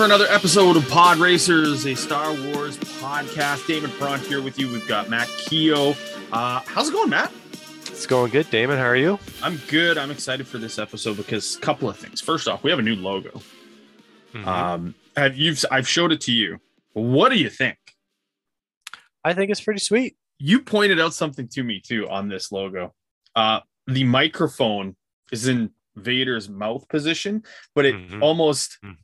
For another episode of Pod Racers, a Star Wars podcast. Damon Front here with you. We've got Matt Keogh. Uh, how's it going, Matt? It's going good, Damon. How are you? I'm good. I'm excited for this episode because a couple of things. First off, we have a new logo. Mm-hmm. Um, have you? I've showed it to you. What do you think? I think it's pretty sweet. You pointed out something to me too on this logo. Uh, the microphone is in Vader's mouth position, but it Mhm. almost Mhm.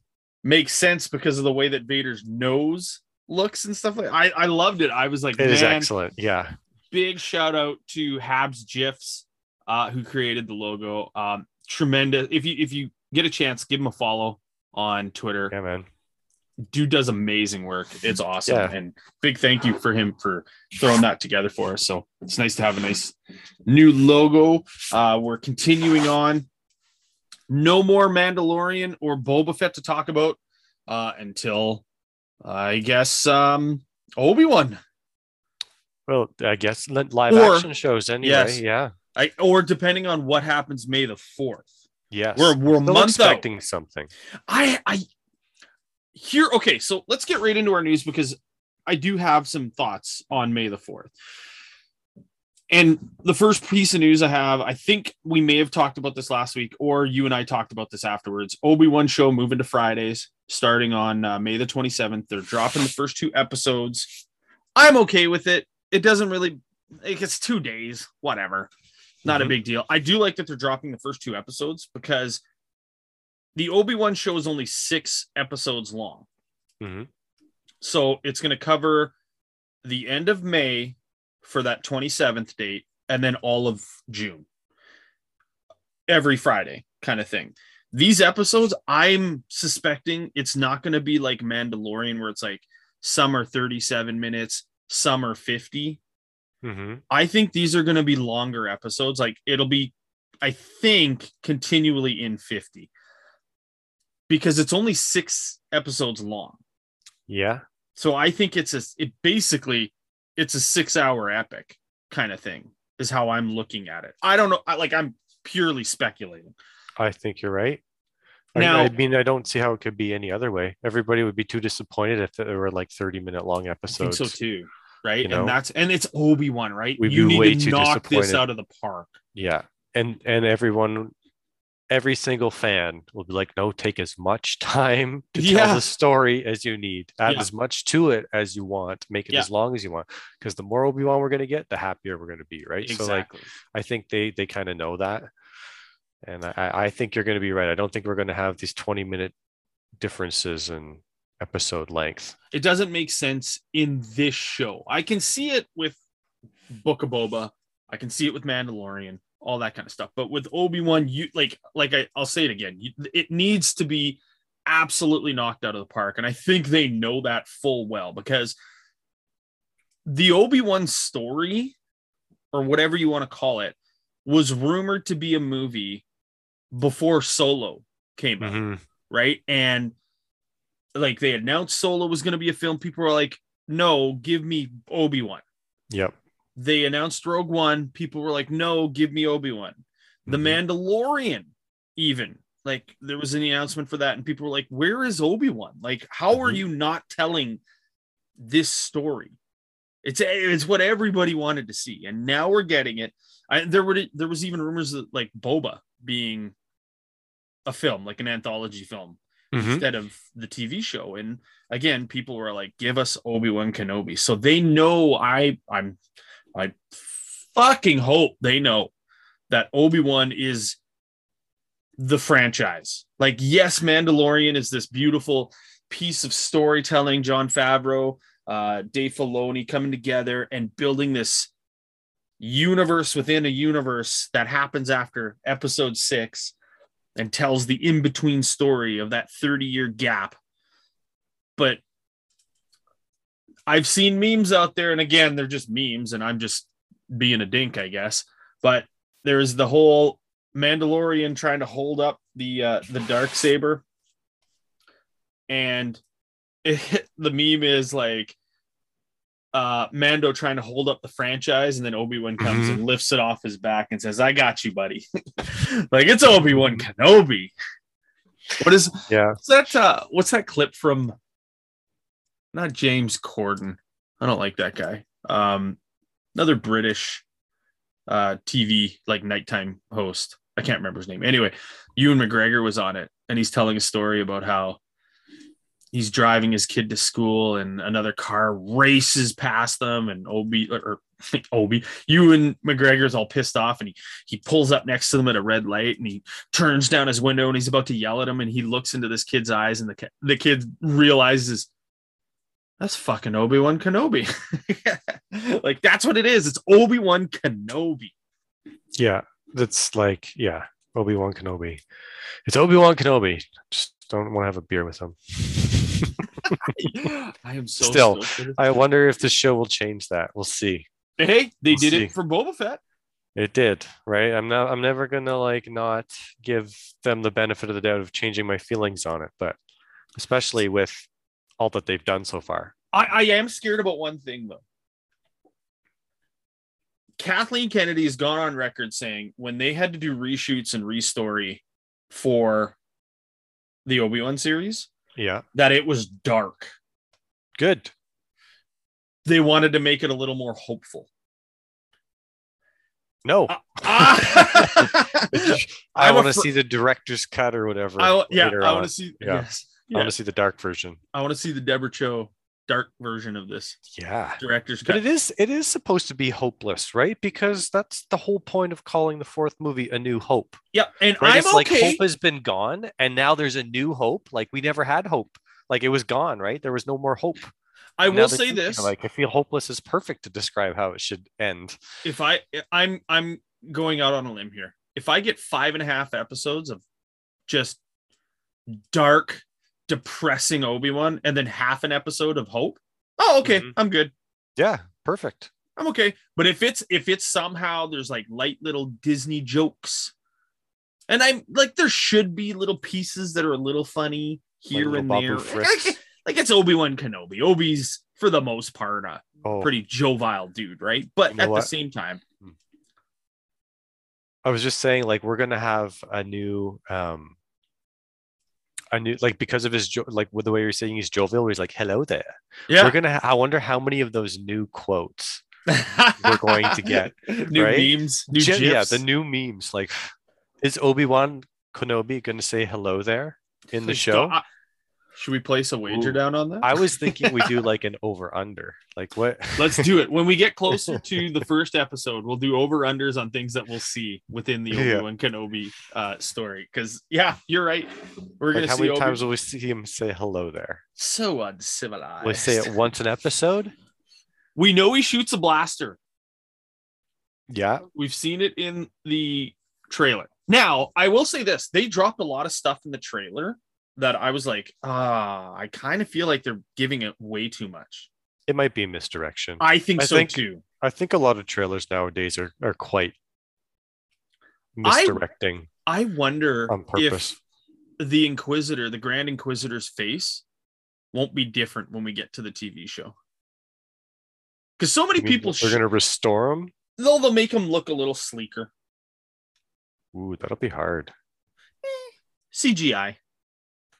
Makes sense because of the way that Vader's nose looks and stuff like. I I loved it. I was like, It is excellent. Yeah. big shout out to Habs GIFs, uh, who created the logo. Um, tremendous. If you if you get a chance, give him a follow on Twitter. Yeah, man. Dude does amazing work. It's awesome, Yeah. and big thank you for him for throwing that together for us. So it's nice to have a nice new logo. Uh, we're continuing on. No more Mandalorian or Boba Fett to talk about uh, until I guess um, Obi Wan. Well, I guess live Or- action shows anyway. yes. Yeah. I, or depending on what happens May the fourth. Yes. We're we're Still month out. expecting something. I I here okay, so let's get right into our news because I do have some thoughts on May the 4th. And the first piece of news I have, I think we may have talked about this last week, or you and I talked about this afterwards. Obi Wan show moving to Fridays, starting on uh, May the 27th. They're dropping the first two episodes. I'm okay with it. It doesn't really, like, it's two days, whatever. Not a Mhm. big deal. I do like that they're dropping the first two episodes because the Obi-Wan show is only six episodes long. Mhm. So it's going to cover the end of May for that 27th date and then all of June. Every Friday kind of thing. These episodes, I'm suspecting it's not going to be like Mandalorian where it's like some are 37 minutes, some are 50. hmm I think these are going to be longer episodes. Like it'll be, I think, continually in 50 because it's only six episodes long. Yeah. So I think it's a, it basically, it's a six hour epic kind of thing, is how I'm looking at it. I don't know. I, like I'm purely speculating. I think you're right. I- Now- I, mean, I don't see how it could be any other way. Everybody would be too disappointed if there were like 30 minute long I think episodes. so too. Right. You know? and that's, and it's Obi Wan, right? We'd you need way to knock this out of the park. Yeah. And and everyone every single fan will be like, no, take as much time to Yeah. tell the story as you need. Add Yeah. as much to it as you want. Make it Yeah. as long as you want. Because the more Obi-Wan we're gonna get, the happier we're gonna be, right? So like Exactly. I think they they kind of know that. And I, I think you're gonna be right. I don't think we're gonna have these 20 minute differences in episode length. it doesn't make sense in this show. I can see it with Book of Boba. I can see it with Mandalorian, all that kind of stuff. But with Obi Wan, you like, like I, I'll say it again. You, it needs to be absolutely knocked out of the park, and I think they know that full well because the Obi Wan story, or whatever you want to call it, was rumored to be a movie before Solo came out Mhm. right? And like they announced Solo was going to be a film. People were like, "No, give me Obi Wan." Yep. They announced Rogue One. People were like, "No, give me Obi Wan." The Mhm. Mandalorian, even like there was an announcement for that, and people were like, "Where is Obi Wan? Like, how are Mhm. you not telling this story?" It's it's what everybody wanted to see, and now we're getting it. I, there were there was even rumors that like Boba being a film, like an anthology film Mhm. instead of the TV show. And again, people were like, "Give us Obi Wan Kenobi," so they know I I'm I fucking hope they know that Obi Wan is the franchise. Like, yes, Mandalorian is this beautiful piece of storytelling. Jon Favreau, uh, Dave Filoni coming together and building this universe within a universe that happens after Episode Six and tells the in between story of that 30 year gap. But I've seen memes out there, and again, they're just memes, and I'm just being a dink, I guess. But there's the whole Mandalorian trying to hold up the uh, the dark saber, and it, the meme is like uh, Mando trying to hold up the franchise, and then Obi Wan comes Mhm. and lifts it off his back and says, "I got you, buddy." like it's Obi Wan Kenobi. What is Yeah. what's that? Uh, what's that clip from? Not James Corden. I don't like that guy. Um, another British uh TV like nighttime host. I can't remember his name. Anyway, Ewan McGregor was on it, and he's telling a story about how he's driving his kid to school, and another car races past them, and Obi or Obi Ewan McGregor's all pissed off, and he he pulls up next to them at a red light, and he turns down his window, and he's about to yell at him, and he looks into this kid's eyes, and the the kid realizes. That's fucking Obi Wan Kenobi. like that's what it is. It's Obi Wan Kenobi. Yeah. That's like, yeah, Obi Wan Kenobi. It's Obi Wan Kenobi. Just don't want to have a beer with him. I am so Still. I wonder if the show will change that. We'll see. Hey, they We'll did see. it for Boba Fett. It did, right? I'm not I'm never gonna like not give them the benefit of the doubt of changing my feelings on it, but especially with all that they've done so far. I, I am scared about one thing though. Kathleen Kennedy has gone on record saying when they had to do reshoots and restory for the Obi Wan series, Yeah. that it was dark. Good. They wanted to make it a little more hopeful. No. Ah! I I'm want to see the director's cut or whatever. I, yeah, I want to see. Yeah. Yes, I want to see the dark version. I want to see the Deborah Chow dark version of this Yeah. director's But it is it is supposed to be hopeless, right? Because that's the whole point of calling the fourth movie A New Hope. yeah, and Right? I'm it's like okay. hope has been gone and now there's a new hope. Like we never had hope. Like it was gone, right? There was no more hope. I will say this: Like I feel hopeless is perfect to describe how it should end. if I eh, I'm I'm going out on a limb here. If I get five and a half episodes of just dark, depressing Obi Wan, and then half an episode of hope, oh okay, Mhm. I'm good. Yeah, perfect. I'm okay. But if it's if it's somehow there's like light little Disney jokes, and I'm like there should be little pieces that are a little funny here little and there. Like, like it's Obi Wan Kenobi. Obi's for the most part a Oh, pretty jovial dude, right? But You know at the same time, I was just saying, like, we're gonna have a new, um, a new, like, because of his, jo- like, with the way you're saying he's jovial, where he's like, "Hello there." yeah, We're gonna. I wonder how many of those new quotes we're going to get, new right? memes, new yeah, the new memes. Like, is Obi Wan Kenobi gonna say hello there in the Like, show? I- should we place a wager Ooh. down on that? I was thinking we do like an over under. Like what? Let's do it when we get closer to the first episode. We'll do over unders on things that we'll see within the Yeah. Obi Wan Kenobi uh, story. Because yeah, you're right. We're Like gonna how see many Obi times will we see him say hello there? so uncivilized. We say it once an episode? We know he shoots a blaster. Yeah. We've seen it in the trailer. Now, I will say this: they dropped a lot of stuff in the trailer that I was like, ah, I kind of feel like they're giving it way too much. It might be misdirection. I think I so think- too. I think a lot of trailers nowadays are, are quite misdirecting I wonder on purpose. if the Inquisitor, the Grand Inquisitor's face, won't be different when we get to the TV show. Because so many people, they're sh- going to restore him. they'll, they'll make him look a little sleeker. Ooh, that'll be hard. CGI.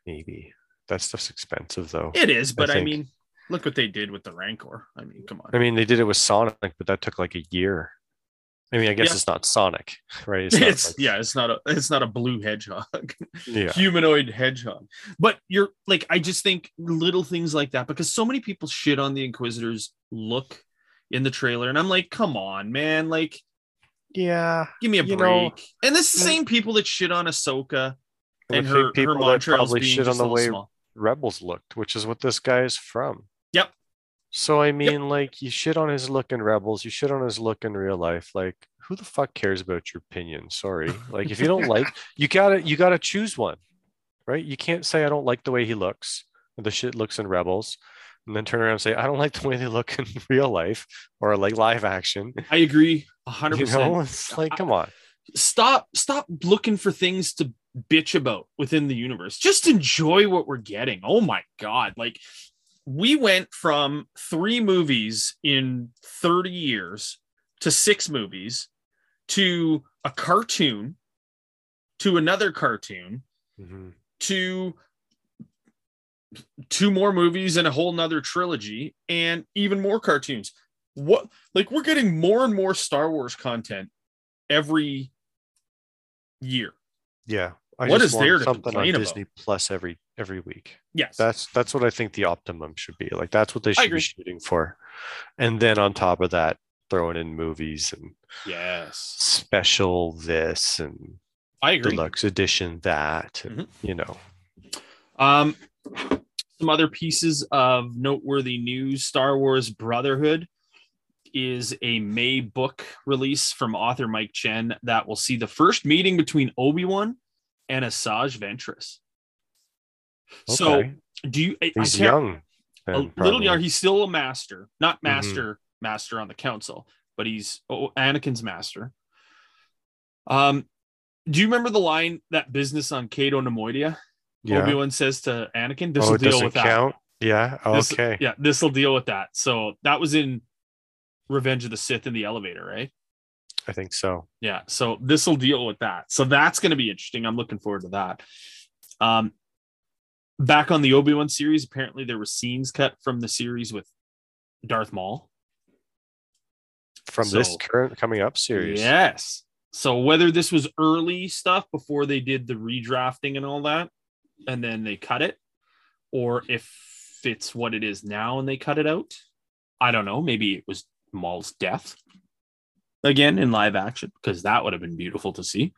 Maybe that stuff's expensive though. It is, but I, think. mean, look what they did with the Rancor. I mean, come on. I mean, they did it with Sonic, but that took like a year. I mean, I guess Yeah. it's not Sonic, right? It's, not like- yeah, it's not a it's not a blue hedgehog. yeah, humanoid hedgehog. But you're like, I just think little things like that because so many people shit on the Inquisitor's look in the trailer, and I'm like, come on, man, like, yeah. give me a break. know, and this is the same people that shit on Ahsoka I and her her people that Montreal's probably shit on the way small. Rebels looked, which is what this guy is from. Yep. So I mean, like, you shit on his look in Rebels, you shit on his look in real life. Like, who the fuck cares about your opinion? Sorry. Like, if you don't like, you gotta you gotta choose one, right? You can't say I don't like the way he looks, the shit looks in Rebels, and then turn around and say I don't like the way they look in real life or like live action. I agree, hundred You know, percent. it's like, come on. Stop, stop looking for things to bitch about within the universe. Just enjoy what we're getting. Oh my god, like. We went from three movies in 30 years to six movies to a cartoon to another cartoon Mhm. to two more movies and a whole nother trilogy and even more cartoons what like we're getting more and more star wars content every year Yeah. I What is there something on about? Disney Plus every every week. yes That's that's what I think the optimum should be. Like that's what they should be shooting for. And then on top of that, throwing in movies and yes special this and i agree deluxe edition that, and, Mhm. you know. Um, some other pieces of noteworthy news: Star Wars Brotherhood is a May book release from author Mike Chen that will see the first meeting between Obi Wan and Asajj Ventress. Okay. So, do you? He's young. a little young. He's still a master, not Mhm. master, master on the council, but he's oh, Anakin's master. Um, do you remember the line that business on Cato Neimoidia? yeah. Obi Wan says to Anakin, "This oh, will it deal with that." Yeah. This- Okay. yeah, this will deal with that. So that was in Revenge of the Sith in the elevator, right? I think so. Yeah. So this will deal with that. So that's going to be interesting. I'm looking forward to that. Um, back on the Obi Wan series, apparently there were scenes cut from the series with Darth Maul. From this current coming up series. Yes. So whether this was early stuff before they did the redrafting and all that, and then they cut it, or if it's what it is now and they cut it out, I don't know. Maybe it was Maul's death again in live action because that would have been beautiful to see.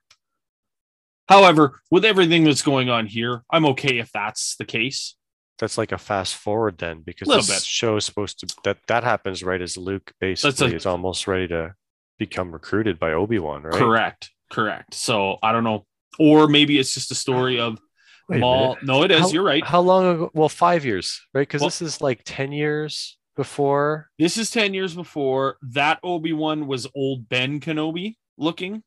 However, with everything that's going on here, I'm okay if that's the case. That's like a fast forward then because Little this bit. show is supposed to that that happens right as Luke basically is almost ready to become recruited by Obi-Wan, right? Correct. Correct. So I don't know. Or maybe it's just a story of Wait Maul. No, it is. How- You're right. How long ago? Well, five years, right? Because Well- this is like 10 years before. This is 10 years before that Obi-Wan was old Ben Kenobi looking.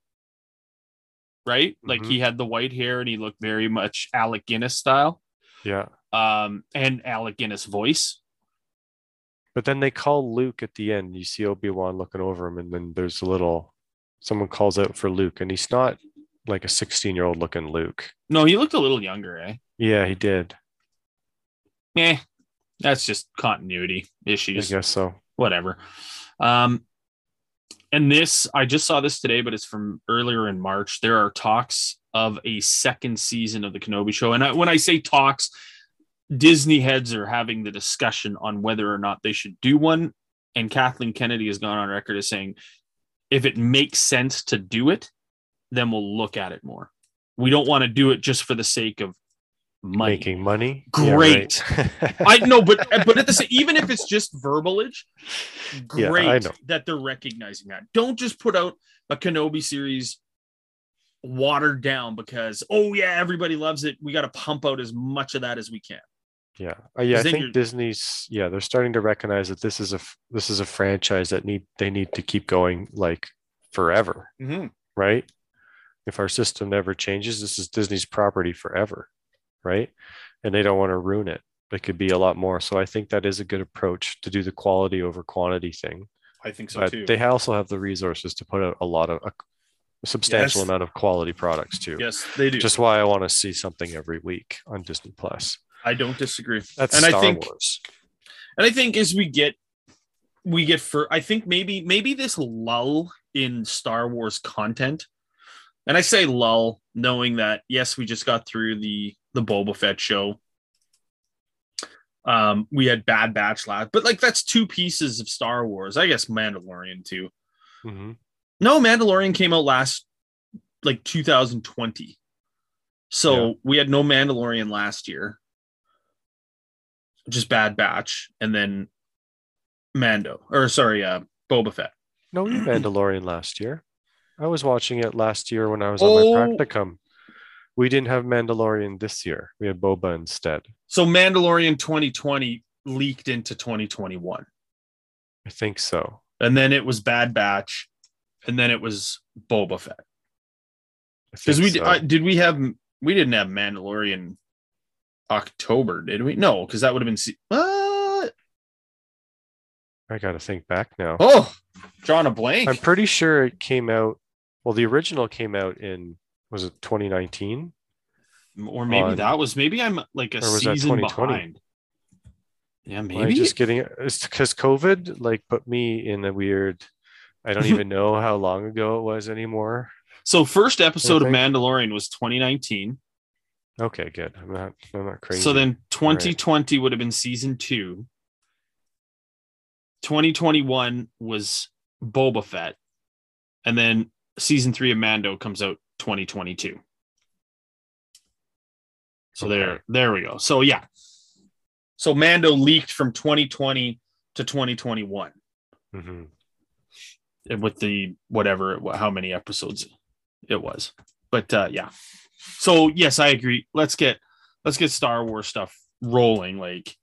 Right? Like Mhm. he had the white hair and he looked very much Alec Guinness style. Yeah. Um, and Alec Guinness voice. But then they call Luke at the end. You see Obi-Wan looking over him, and then there's a little someone calls out for Luke, and he's not like a 16-year-old looking Luke. No, he looked a little younger, eh? Yeah, he did. Eh. That's just continuity issues. I guess so. whatever. Um, and this, I just saw this today, but it's from earlier in March. There are talks of a second season of the Kenobi show. And I, when I say talks, Disney heads are having the discussion on whether or not they should do one. And Kathleen Kennedy has gone on record as saying, if it makes sense to do it, then we'll look at it more. We don't want to do it just for the sake of money. Making money. Great. Yeah, right. I know, but but at the same, even if it's just verbalage, Yeah, great know. that they're recognizing that. Don't just put out a Kenobi series watered down because oh yeah, everybody loves it. We got to pump out as much of that as we can. Yeah, uh, yeah. I think you're- Disney's yeah they're starting to recognize that this is a this is a franchise that need they need to keep going like forever, right? If our system never changes, this is Disney's property forever, right? And they don't want to ruin it. It could be a lot more. So I think that is a good approach to do the quality over quantity thing. I think so but too. they also have the resources to put out a lot of a, substantial Yes. amount of quality products too. yes, they do. Just why I want to see something every week on Disney Plus. I don't disagree. That's and Star I think Wars. and I think as we get we get for I think maybe maybe this lull in Star Wars content. And I say lull, knowing that yes, we just got through the the Boba Fett show. Um, we had Bad Batch last, but like that's two pieces of Star Wars. I guess Mandalorian too. Mhm. No, Mandalorian came out last like 2020. So Yeah. we had no Mandalorian last year. Just Bad Batch and then Mando or sorry, uh Boba Fett. No, we had Mandalorian last year. I was watching it last year when I was on my Oh. practicum. We didn't have Mandalorian this year. We had Boba instead. So Mandalorian 2020 leaked into 2021. I think so. And then it was Bad Batch and then it was Boba Fett. Because we so. uh, did we have we didn't have Mandalorian October, did we? No, because that would have been se- what? I got to think back now. Oh, drawing a blank. I'm pretty sure it came out. Well, the original came out in was it 2019? or maybe on- that was maybe I'm like a or was that season 2020? behind. Yeah, maybe. just getting it's because COVID like put me in a weird. I don't even know how long ago it was anymore. So first episode of Mandalorian was 2019. Okay, good. I'm not. I'm not crazy. So then 2020 would have been season two. 2021 was Boba Fett. And then season three of Mando comes out 2022. So there, Okay. there we go. So yeah. So Mando leaked from 2020 to 2021 Mhm. and with the whatever, how many episodes it was. But uh yeah. So yes, I agree. Let's get let's get Star Wars stuff rolling like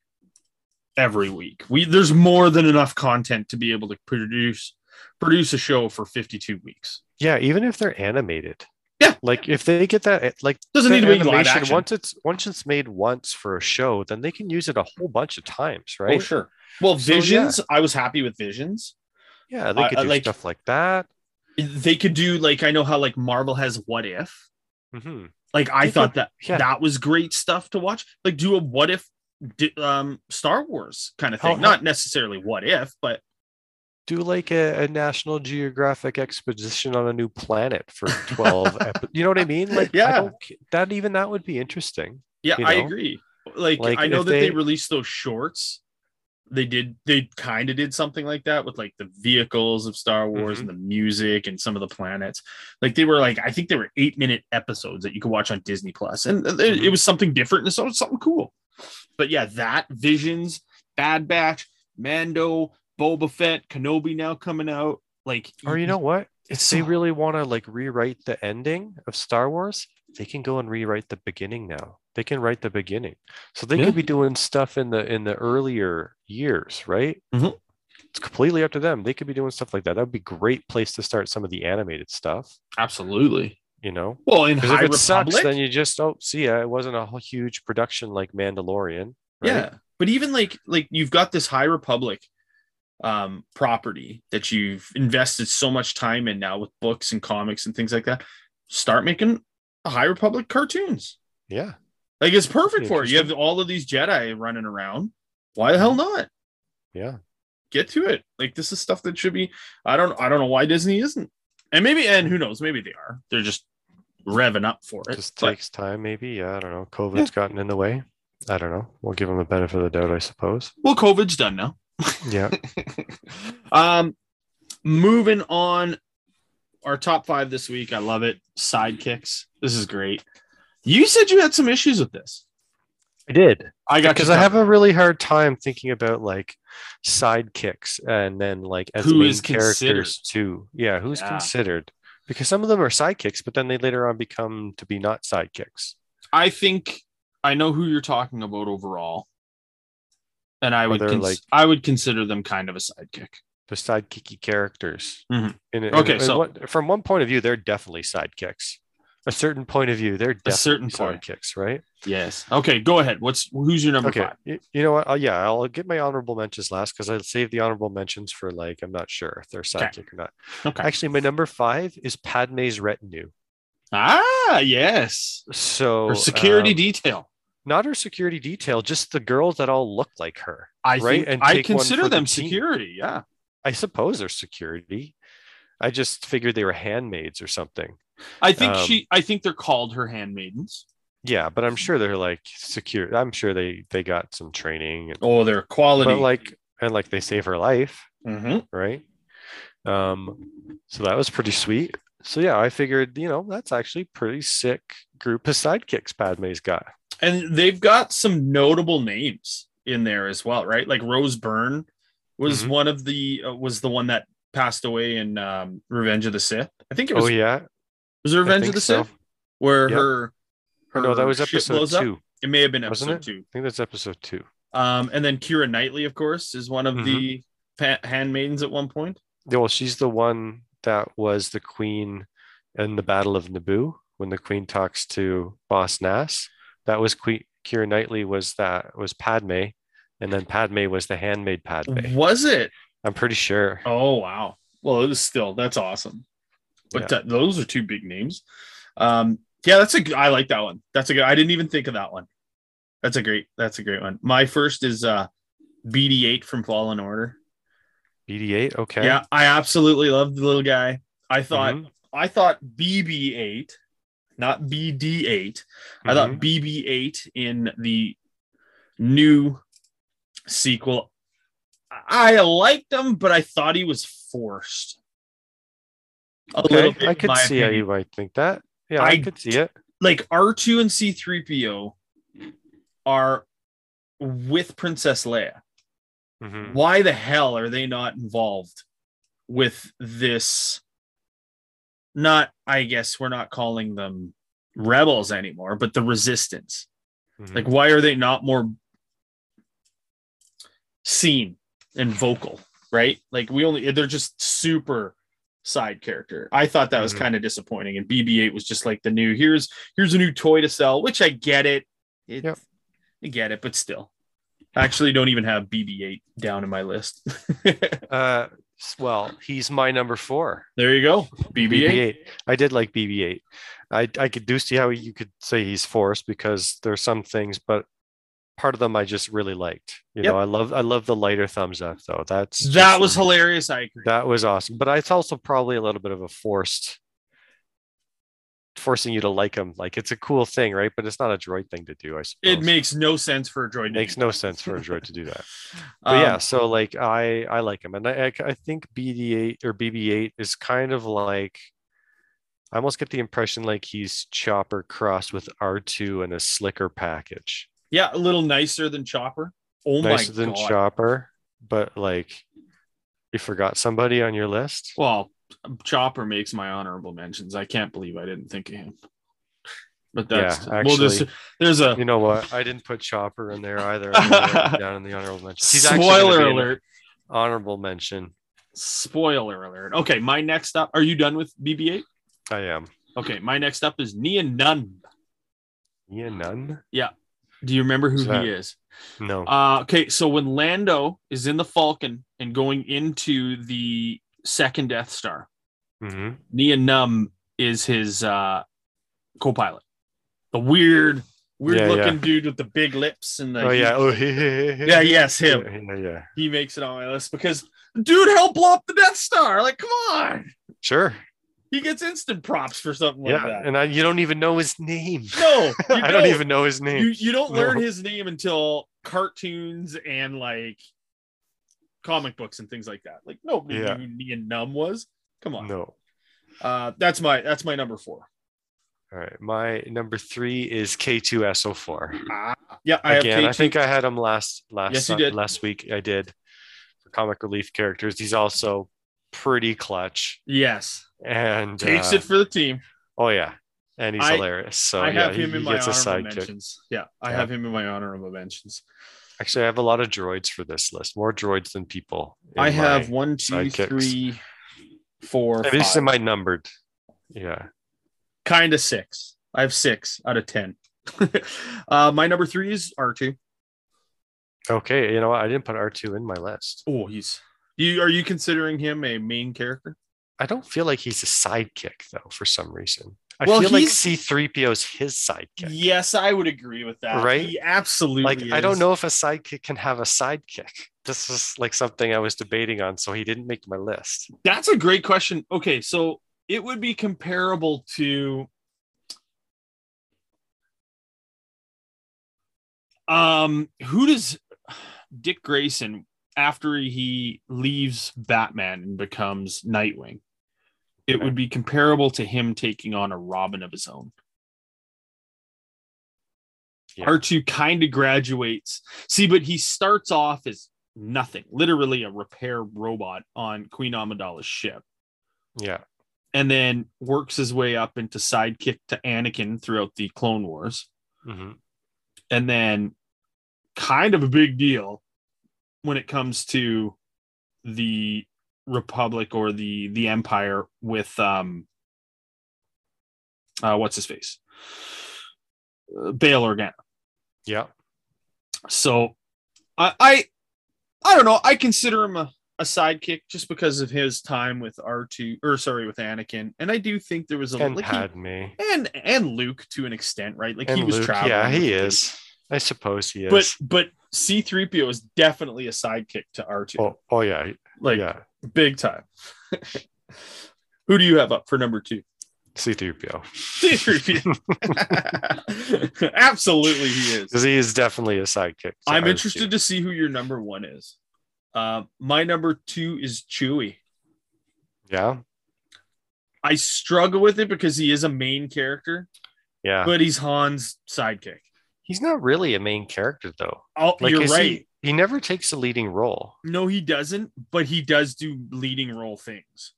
every week. We there's more than enough content to be able to produce produce a show for 52 weeks. Yeah, even if they're animated. Yeah. Like if they get that, like Doesn't need to be live animation, action. once it's once it's made once for a show, then they can use it a whole bunch of times, right? Oh sure. Well, So, yeah. Visions, I was happy with Visions. Yeah, they could I do like- stuff like that. They could do like I know how like Marvel has What If. hmm Like I They thought could- that yeah. that was great stuff to watch. Like do a What If um Star Wars kind of How- thing. Not necessarily What If, but Do like a, a National Geographic expedition on a new planet for twelve. epi- you know what I mean? Like, Yeah. don't, that even that would be interesting. Yeah, you I agree. Like, Like, I know that they, they- released those shorts. They did. They kind of did something like that with like the vehicles of Star Wars Mm-hmm. and the music and some of the planets. Like they were like I think they were eight minute episodes that you could watch on Disney Plus, and it, it Mhm. was something different and so it was something cool. But yeah, that Visions, Bad Batch, Mando, Boba Fett, Kenobi now coming out. Like, Or you know what? If they really want to like rewrite the ending of Star Wars, they can go and rewrite the beginning now. They can write the beginning. So they Yeah. could be doing stuff in the in the earlier years, right? Mhm. It's completely up to them. They could be doing stuff like that. That would be a great place to start some of the animated stuff, absolutely. you know? Well, in High if it Republic, sucks, then you just oh see ya. It wasn't a huge production like Mandalorian. Right? Yeah, but even like like you've got this High Republic um property that you've invested so much time in now with books and comics and things like that. Start making a High Republic cartoons. Yeah. Like it's perfect for it. You have all of these Jedi running around. Why the hell not? Yeah. Get to it. Like this is stuff that should be. I don't. I don't know why Disney isn't. And maybe, and who knows? Maybe they are. They're just revving up for it. just But- takes time, maybe. Yeah, I don't know. COVID's gotten in the way. I don't know. We'll give them the benefit of the doubt, I suppose. well, COVID's done now. Yeah. um, moving on, our top five this week. I love it. Sidekicks. This is great. You said you had some issues with this. I did. I got Because I have a really hard time thinking about like sidekicks and then like as Who main considered. characters too. Yeah, who's Yeah. considered? Because some of them are sidekicks, but then they later on become to be not sidekicks. I think I know who you're talking about overall, and I would cons- like- I would consider them kind of a sidekick. The sidekicky characters. Mhm. In, in- Okay, in so- what- from one point of view, they're definitely sidekicks. A certain point of view, they're definitely certain point. sidekicks, right? Yes. Okay. Go ahead. What's who's your number Okay, five? y- you know what? Uh, yeah, I'll get my honorable mentions last because I'll save the honorable mentions for like I'm not sure if they're sidekick or not. Okay. Actually, my number five is Padme's retinue. Ah, yes. So Or security um, detail. Not her security detail, just the girls that all look like her. I right, think and I consider for the them team. security. Yeah. I suppose they're security. I just figured they were handmaids or something. I think Um, she. I think they're called her handmaidens. Yeah, but I'm sure they're like secure. I'm sure they they got some training, and, Oh, they're quality. but like and like they save her life, Mhm. right? Um, so that was pretty sweet. So yeah, I figured you know that's actually pretty sick group of sidekicks Padme's got. And they've got some notable names in there as well, right? Like Rose Byrne was Mhm. one of the uh, was the one that passed away in um, Revenge of the Sith. I think it was Oh yeah, was it Revenge of the so. Sith where Yep. her, her no, that was episode blows up? two. It may have been episode two. I think that's episode two. Um, and then Keira Knightley, of course, is one of Mm-hmm. the pa- handmaidens at one point. Yeah, well, she's the one that was the queen in the Battle of Naboo when the queen talks to Boss Nass. That was Queen Keira Knightley was that was Padme, and then Padme was the handmaid Padme. Was it? I'm pretty sure. Oh wow. Well, it was still that's awesome. But Yeah. that, those are two big names. Um, yeah, that's a g- I like that one. That's a good. I didn't even think of that one. That's a great. That's a great one. My first is uh BD8 from Fallen Order. BD8. Okay. Yeah, I absolutely love the little guy. I thought Mhm. I thought BB8, not BD8. I Mhm. thought BB8 in the new sequel. I liked him, but I thought he was forced. A Okay, little bit, I could see how you might think that. Yeah, I, I could see it. Like R2 and C3PO are with Princess Leia. Mhm. Why the hell are they not involved with this? Not, I guess we're not calling them rebels anymore, but the resistance. Mhm. Like, why are they not more seen and vocal? Right? Like, we only they're just super side character. I thought that was Mhm. kind of disappointing. And BB-8 was just like the new here's here's a new toy to sell, which I get it. it Yep. I get it, but still. I actually don't even have BB-8 down in my list. uh, s- well, he's my number four. there you go. BB-8. BB-8. I did like BB-8. I I could do see how you could say he's forced because there's some things, but part of them I just really liked. You Yep. know, I love I love the lighter thumbs up though. That's That was hilarious. I agree. that was awesome. But it's also probably a little bit of a forced forcing you to like him. Like it's a cool thing, right? But it's not a droid thing to do. I suppose It makes no sense for a droid. It makes do no that. sense for a droid to do that. But Um, yeah, so like I I like him, and I I, think BD8 or BB8 is kind of like I almost get the impression like he's Chopper crossed with R2 and a slicker package, yeah, a little nicer than Chopper. Oh nicer my than. Chopper, but like you forgot somebody on your list. Well, Chopper makes my honorable mentions. I can't believe I didn't think of him. But that's Yeah, well, there's, actually- there's a You know what? I didn't put Chopper in there either. I'm gonna write it down in the honorable mention. He's spoiler alert. Honorable mention. Spoiler alert. Okay, my next up. Are you done with BB-8? I am. Okay, my next up is Nien Nunb. Ian Nunn? Yeah. Do you remember who Who's that? he is? No. Uh, okay, so when Lando is in the Falcon and going into the second Death Star, hmm Nien Nunb is his uh, co-pilot. The weird, weird Yeah, looking yeah. dude with the big lips and the Oh yeah. Oh yeah, yes, him. Yeah, yeah. He makes it on my list because dude helped blow up the Death Star. Like, come on, Sure. he gets instant props for something like yeah, that. and I, you don't even know his name. no, I don't even know his name. You you don't learn his name until cartoons and like comic books and things like that. Like nobody Yeah. knew who Nien Nunb was. Come on. no. Uh, that's my that's my number four. All right. My number three is K2SO4. Ah, yeah, I Again, have I think I had him last last Yes, you uh, did. last week. I did for comic relief characters. He's also pretty clutch yes and takes uh, it for the team. Oh yeah, and he's I- hilarious. So I yeah, have he, in he my gets a honorable sidekick. mentions. Yeah, I Yeah. have him in my honorable mentions. Actually, I have a lot of droids for this list. More droids than people. I have one, two, three, four, At least in my numbered. Yeah. kind of six. I have six out of ten. uh, my number three is R two. Okay. You know what? I didn't put R2 in my list. Oh, he's you. Are you considering him a main character? I don't feel like he's a sidekick though, for some reason. I Well, feel like C3PO is his sidekick. Yes, I would agree with that. Right? He absolutely. Like I don't know if a sidekick can have a sidekick. this is like something I was debating on, so he didn't make my list. That's a great question. Okay, so it would be comparable to um who does Dick Grayson after he leaves Batman and becomes Nightwing? It Okay. would be comparable to him taking on a Robin of his own. Yeah. R2 kind of graduates. See, but he starts off as nothing, literally a repair robot on Queen Amidala's ship Yeah. and then works his way up into sidekick to Anakin throughout the Clone Wars, hmm and then kind of a big deal when it comes to the Republic or the the Empire with um uh what's his face uh, Bail Organa. Yeah. So I I I don't know. I consider him a, a sidekick just because of his time with R2 or sorry with Anakin. And I do think there was a And like he- Padme. and and Luke to an extent, right? Like And he was Luke. traveling. Yeah, he is. I suppose he is. But but C3PO is definitely a sidekick to R2. oh, oh yeah. like yeah. Big time. Who do you have up for number two? C3PO. C3PO. Absolutely he is. Because he is definitely a sidekick. I'm R2. interested to see who your number one is. Uh, my number two is Chewie. Yeah. I struggle with it because he is a main character, Yeah. but he's Han's sidekick. He's not really a main character though. Oh, Like you're right. he, he never takes a leading role. No, he doesn't, but he does do leading role things.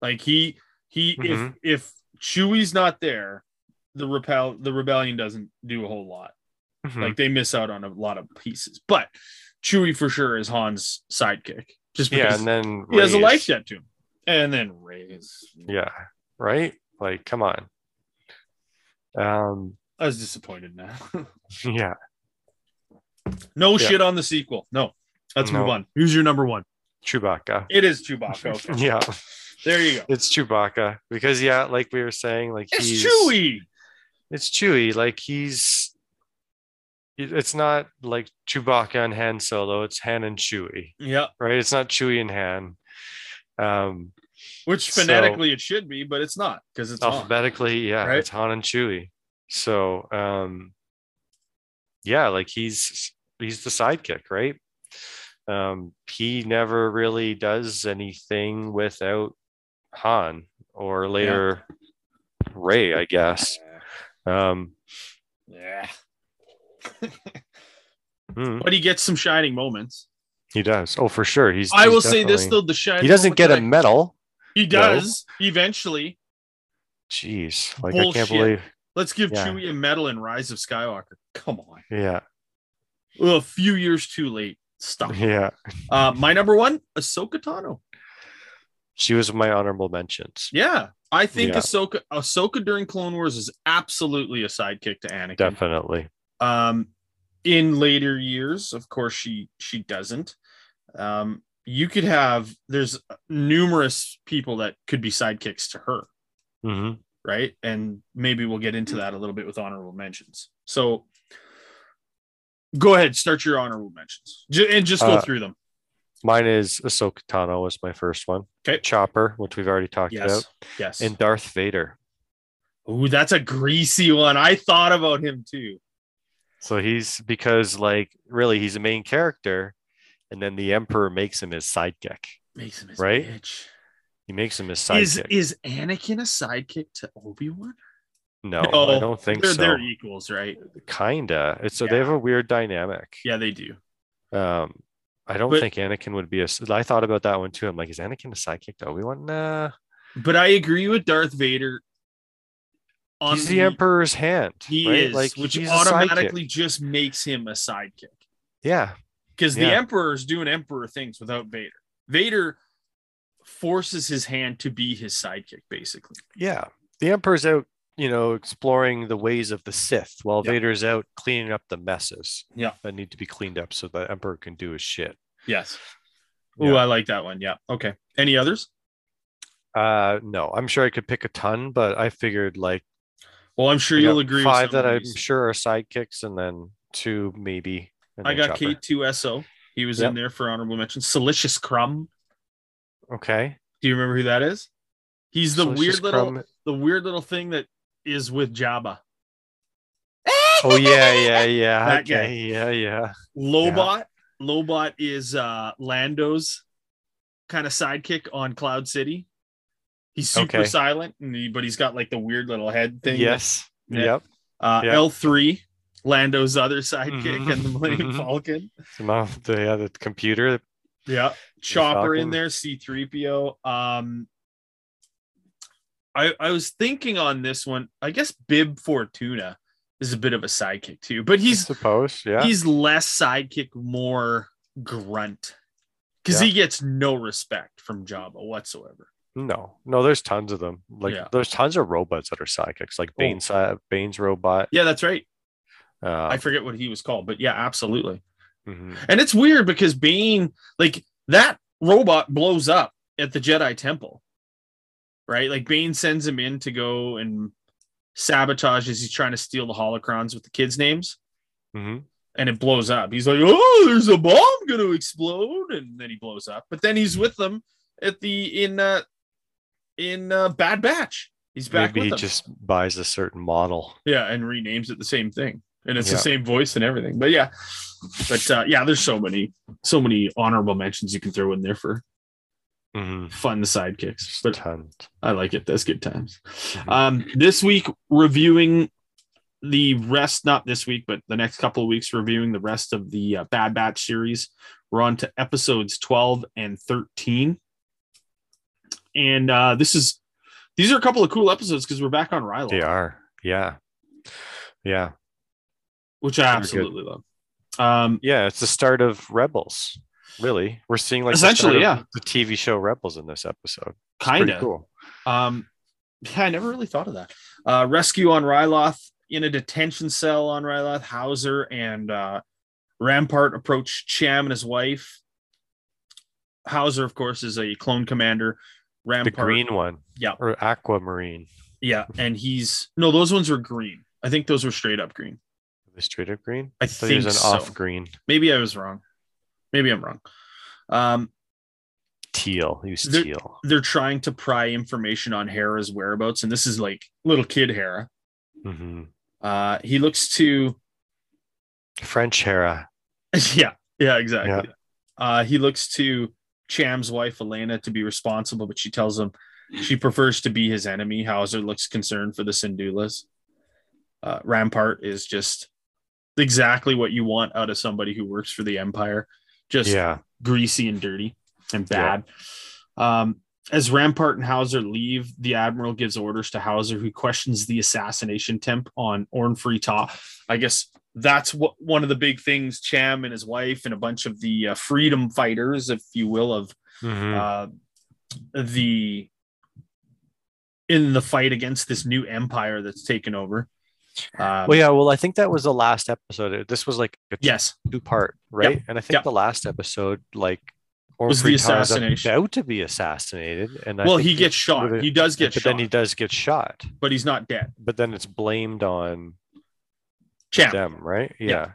Like he he Mhm. if if Chewie's not there, the repel the rebellion doesn't do a whole lot. Mhm. Like they miss out on a lot of pieces. But Chewie for sure is Han's sidekick. Just yeah, because and then he has a life debt to him. And then Rey's Yeah. Right? Like, come on. Um, I was disappointed now. yeah. no Yeah. shit on the sequel. No. Let's move on. Who's your number one? Chewbacca. It is Chewbacca. Okay. Yeah. There you go. It's Chewbacca. Because yeah, like we were saying, like It's he's Chewie. it's Chewie. Like he's it's not like Chewbacca and Han Solo, it's Han and Chewie, Yeah. right? It's not Chewie and Han. Um Which So- phonetically it should be, but it's not because it's Han. alphabetically, yeah, right? it's Han and Chewie. So um yeah, like he's he's the sidekick, right? Um he never really does anything without Han or later Rey, I guess. Um Yeah. hmm, But he gets some shining moments. he does. Oh, for sure. He's I he's will say this though: the shining. He doesn't get that a I- medal. He does eventually. Jeez. Like I can't believe Let's give Yeah. Chewie a medal in Rise of Skywalker. Come on, yeah. well, a few years too late. Stop. Yeah. Uh, my number one, Ahsoka Tano. She was my honorable mentions. Yeah, I think Yeah. Ahsoka Ahsoka during Clone Wars is absolutely a sidekick to Anakin. Definitely. Um, in later years, of course, she she doesn't. Um, you could have there's numerous people that could be sidekicks to her, hmm right? And maybe we'll get into that a little bit with honorable mentions. So go ahead, start your honorable mentions and just go Uh, through them. Mine is Ahsoka Tano was my first one. Okay. Chopper, which we've already talked Yes, about, yes. and Darth Vader. Ooh, that's a greasy one. I thought about him too. So he's because like really he's a main character, and then the Emperor makes him his sidekick. Makes him his Right? bitch. He makes him his Is sidekick. is is Anakin a sidekick to Obi Wan? no, No, I don't think they're, so. They're equals, right? Kinda. It's so they have a weird dynamic. Yeah, they do. Um, I don't But- think Anakin would be a. I thought about that one too. I'm like, is Anakin a sidekick to Obi Wan? Nah, But I agree with Darth Vader. On he's the, Emperor's hand. He right? is, like which he's a sidekick. automatically just makes him a sidekick Yeah, because the Yeah. Emperor's doing Emperor things without Vader. Vader forces his hand to be his sidekick, basically. yeah. The Emperor's out, you know, exploring the ways of the Sith, while Yeah. Vader's out cleaning up the messes. Yeah. that need to be cleaned up so the Emperor can do his shit. Yes. Ooh, I like that one. Yeah. Okay. Any others? Uh, no, I'm sure I could pick a ton, but I figured like Well, I'm sure I you'll agree. five that I'm sure are sidekicks, and then two maybe. and I then got K2SO. He was Yep. in there for honorable mention. Salacious Crumb. Okay. Do you remember who that is? He's the Delicious weird little crumb. the weird little thing that is with Jabba. Oh yeah, yeah, yeah. That okay, guy. yeah, yeah. Lobot. Lobot is uh Lando's kind of sidekick on Cloud City. He's super Okay. silent, and he, but he's got like the weird little head thing. Yes. Yeah. Yep. Uh, Yeah. L3, Lando's other sidekick, Mhm. and the Millennium Mhm. Falcon. The yeah, the computer. Yeah. Chopper in there, C3PO. Um I I was thinking on this one, I guess Bib Fortuna is a bit of a sidekick too, but he's supposed, Yeah. he's less sidekick, more grunt. Because Yeah. he gets no respect from Jabba whatsoever. No, no, there's tons of them. Like Yeah. there's tons of robots that are psychics, like Oh. Bane's si- Bane's robot. Yeah, that's right. Uh, I forget what he was called, but yeah, absolutely. Mhm. And it's weird because Bane, like that robot blows up at the Jedi Temple, right? Like Bane sends him in to go and sabotage as he's trying to steal the holocrons with the kids' names, Mhm. and it blows up. He's like, "Oh, there's a bomb going to explode," and then he blows up. But then he's with them at the in uh in uh, Bad Batch. He's back Maybe he them. just buys a certain model. Yeah, and renames it the same thing. And it's Yeah. the same voice and everything. But yeah. But uh, yeah, there's so many, so many honorable mentions you can throw in there for Mhm. fun sidekicks. But tons. I like it. That's good times. Mhm. Um, this week reviewing the rest, not this week, but the next couple of weeks reviewing the rest of the uh, Bad Batch series. We're on to episodes 12 and 13. And uh, this is these are a couple of cool episodes because we're back on Ryloth. They are. Yeah. Yeah. Which I absolutely love. Um, Yeah. It's the start of Rebels. Really, we're seeing like Essentially, of yeah. the TV show Rebels in this episode. Kind of. cool. Um, yeah, I never really thought of that. Uh, rescue on Ryloth in a detention cell on Ryloth. Howzer and uh, Rampart approach Cham and his wife. Howzer, of course, is a clone commander. The Rampart, green one. Yeah. Or aquamarine. yeah, and he's no, those ones were green. I think those were straight up green. The straight up green. I thought he think was an so. off green. Maybe I was wrong. Maybe I'm wrong. Um, Teal. He was There- teal. they're trying to pry information on Hera's whereabouts, and this is like little kid Hera. hmm Uh, he looks to French Hera. yeah, yeah, exactly. Uh, he looks to Cham's wife Elena to be responsible, but she tells him she prefers to be his enemy. Howzer looks concerned for the Syndullas. Uh, Rampart is just exactly what you want out of somebody who works for the Empire, just Yeah. greasy and dirty and Yeah. bad. Um, as Rampart and Howzer leave, the Admiral gives orders to Howzer, who questions the assassination temp on Orn Free-Taa. I guess that's what one of the big things Cham and his wife and a bunch of the uh, freedom fighters, if you will, of Mhm. uh, the in the fight against this new empire that's taken over. Um, well, yeah. Well, I think that was the last episode. This was like a Yes. two part, right? And I think Yep. the last episode, like, Was the Orn Free Taa is assassination. about to be assassinated, and I well, he gets shot. He does get but shot, then he does get shot. but he's not dead. But then it's blamed on Cham. them, right? Yeah.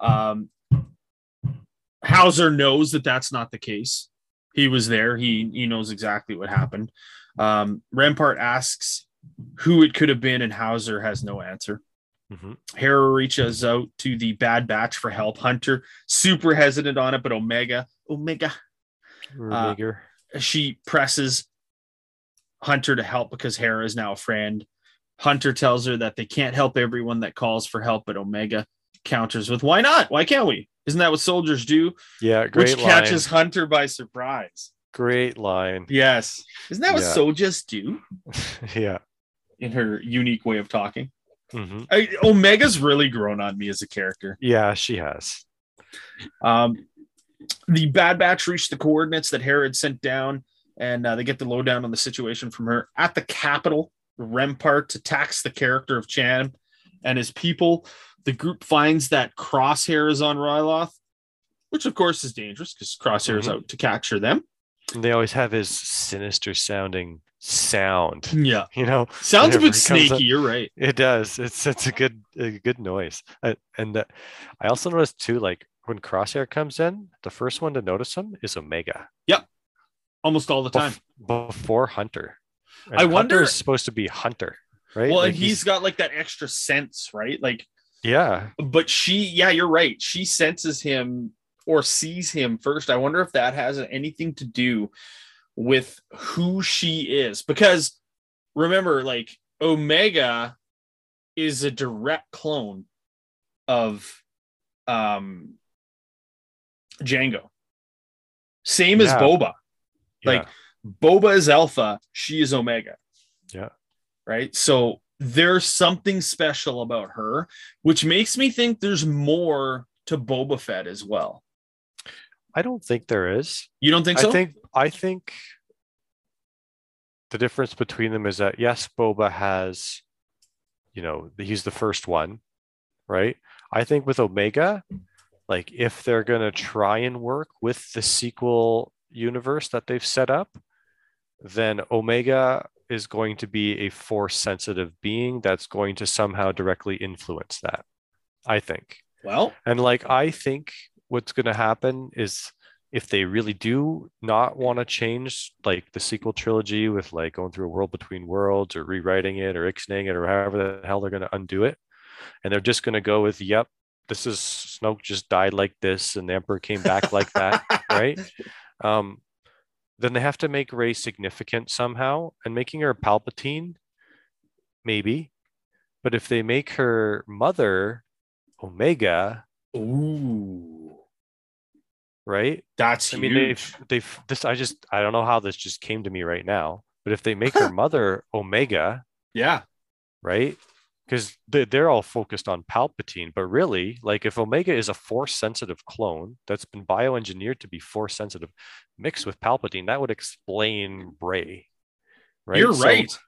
Yeah. Um, Howzer knows that that's not the case. He was there. He he knows exactly what happened. Um, Rampart asks who it could have been, and Howzer has no answer. Mhm. Hera reaches out to the Bad Batch for help. Hunter super hesitant on it, but Omega Omega Rudiger. she presses Hunter to help because Hera is now a friend. Hunter tells her that they can't help everyone that calls for help, but Omega counters with, "Why not? Why can't we? Isn't that what soldiers do?" yeah, great Which line. catches Hunter by surprise. Great line. Yes, isn't that what Yeah. soldiers do? yeah. In her unique way of talking, Mhm. I, Omega's really grown on me as a character. Yeah, she has. Um, the Bad Batch reached the coordinates that Herod sent down, and uh, they get the lowdown on the situation from her at the capital. Rampart attacks the character of Cham and his people. The group finds that Crosshair is on Ryloth, which of course is dangerous because Crosshair is Mhm. out to capture them. They always have his sinister sounding sound. Yeah. You know, Sounds a bit comes up- snaky. You're right. it does. It's it's a good a good noise. And uh, I also noticed too, like when Crosshair comes in, the first one to notice him is Omega Yep. Almost all the time. bef- before Hunter. And I wonder- Hunter is supposed to be Hunter, right? Well, Like, and he's got like that extra sense, right? Like, yeah, but she, yeah, you're right. She senses him or sees him first. I wonder if that has anything to do with who she is. Because remember, like, Omega is a direct clone of um Jango. Same as Yeah. Boba. Like, yeah. Boba is Alpha, she is Omega. Yeah. Right. So there's something special about her, which makes me think there's more to Boba Fett as well. I don't think there is. You don't think so? I think I think the difference between them is that yes, Boba has, you know, he's the first one, right? I think with Omega, like if they're gonna try and work with the sequel universe that they've set up, then Omega is going to be a force sensitive being that's going to somehow directly influence that. I think. well, And like I think what's going to happen is if they really do not want to change like the sequel trilogy with like going through a world between worlds or rewriting it or ixnaying it or however the hell they're going to undo it, and they're just going to go with, "Yep, this is Snoke just died like this, and the Emperor came back like that," right? Um, then they have to make Rey significant somehow, and making her Palpatine, maybe, but if they make her mother Omega, Ooh, right? that's I mean, huge. they've they've this. I just I don't know how this just came to me right now. But if they make her mother Omega, yeah, right? Because they, they're all focused on Palpatine, but really, like if Omega is a force sensitive clone that's been bioengineered to be force sensitive, mixed with Palpatine, that would explain Rey. Right? you're So right.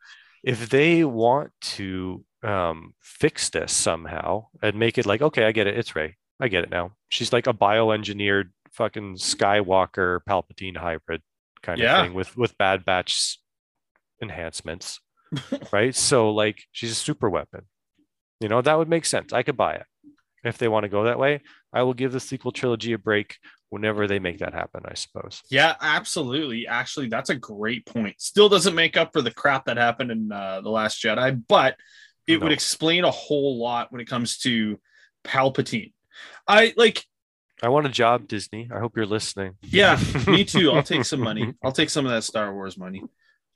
if they want to um, fix this somehow and make it like, okay, I get it, it's Rey. I get it now. She's like a bioengineered fucking Skywalker Palpatine hybrid kind Yeah. of thing with with Bad Batch enhancements, right? So like she's a super weapon. You know that would make sense. I could buy it if they want to go that way. I will give the sequel trilogy a break whenever they make that happen. I suppose. Yeah, absolutely. Actually, that's a great point. Still doesn't make up for the crap that happened in uh, the Last Jedi, but it would explain a whole lot when it comes to Palpatine. I like, I want a job, Disney. I hope you're listening. yeah, me too. I'll take some money. I'll take some of that Star Wars money.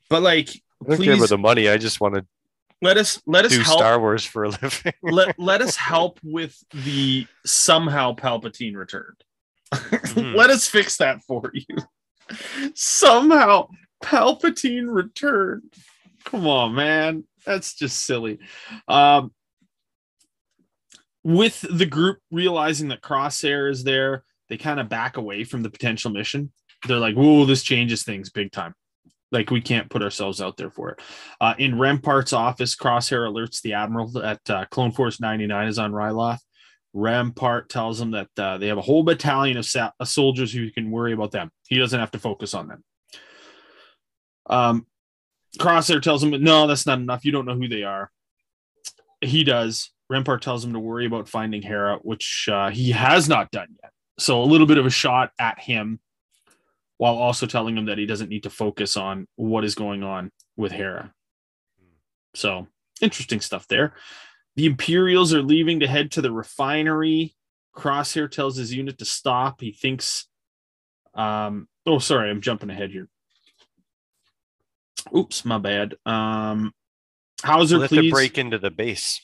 But like, I don't care about the money. I just want to let us let us do help. Star Wars for a living. let let us help with the somehow Palpatine returned. Mhm. let us fix that for you. somehow Palpatine returned. Come on, man. That's just silly. Um with the group realizing that Crosshair is there, they kind of back away from the potential mission. They're like, "Whoa, this changes things big time." Like we can't put ourselves out there for it. Uh, in Rampart's office, Crosshair alerts the admiral that uh, Clone Force 99 is on Ryloth. Rampart tells him that uh, they have a whole battalion of, sa- soldiers who can worry about them. He doesn't have to focus on them. Um, Crosshair tells him, "No, that's not enough. You don't know who they are." He does. Rampart tells him to worry about finding Hera, which uh, he has not done yet. So a little bit of a shot at him, while also telling him that he doesn't need to focus on what is going on with Hera. So interesting stuff there. The Imperials are leaving to head to the refinery. Crosshair tells his unit to stop. He thinks, um, oh, sorry, I'm jumping ahead here. Oops, my bad. Um, Howzer, We'll please. break into the base.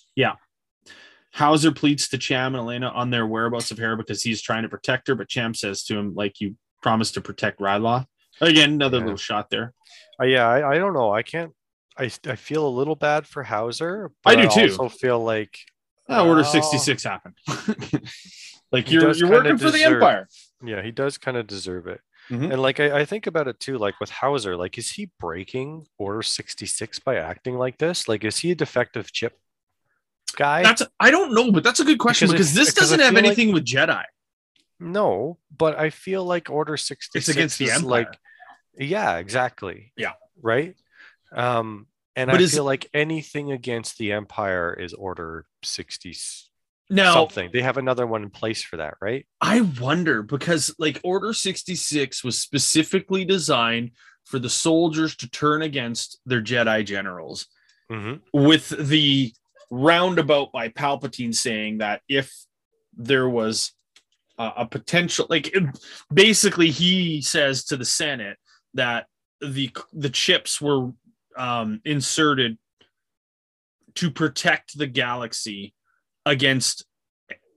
Howzer pleads to Cham and Elena on their whereabouts of Hera because he's trying to protect her, but Cham says to him, like, you promised to protect Ryloth. Again, another Yeah. little shot there. Uh, yeah, I, I don't know. I can't. I, I feel a little bad for Howzer. I do too. Also feel like Oh, Order Oh. 66 happened. like you're you're working for the Empire. yeah, he does kind of deserve it. Mhm. And like I, I think about it too, like with Howzer, like is he breaking Order 66 by acting like this? Like is he a defective chip guy? That's I don't know, but that's a good question Because because, this because doesn't have feel like- anything with Jedi. no, but I feel like Order 66 against the is Empire. like yeah, exactly. Yeah. Right. Um, and But I is- feel like anything against the Empire is Order 60 s- Now, something. They have another one in place for that, right? I wonder because like Order 66 was specifically designed for the soldiers to turn against their Jedi generals Mm-hmm. with the roundabout by Palpatine saying that if there was a, potential like it- basically he says to the Senate that the the chips were um inserted to protect the galaxy against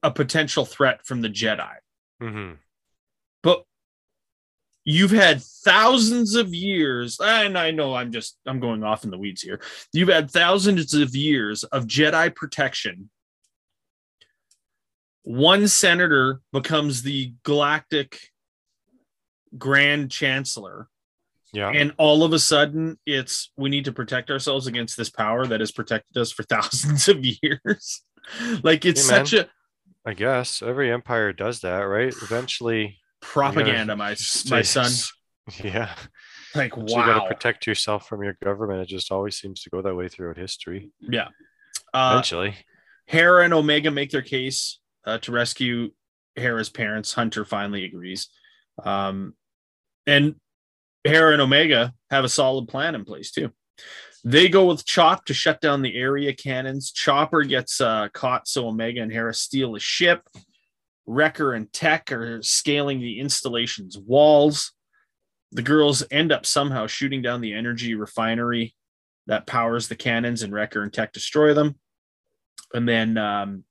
a potential threat from the Jedi Mm-hmm. You've had thousands of years and i know i'm just i'm going off in the weeds here you've had thousands of years of jedi protection one senator becomes the galactic grand chancellor Yeah. and all of a sudden it's we need to protect ourselves against this power that has protected us for thousands of years like it's Hey, man. such a I guess every empire does that, right? Eventually, propaganda my my son Yeah. like So you got to protect yourself from your government. It just always seems to go that way throughout history. yeah uh, Eventually. Hera and Omega make their case uh, to rescue Hera's parents. Hunter finally agrees. Um, and Hera and Omega have a solid plan in place too. They go with Chop to shut down the area cannons. Chopper gets uh, caught, so Omega and Hera steal a ship. Wrecker and Tech are scaling the installation's walls. The girls end up somehow shooting down the energy refinery that powers the cannons, and Wrecker and Tech destroy them. And then um,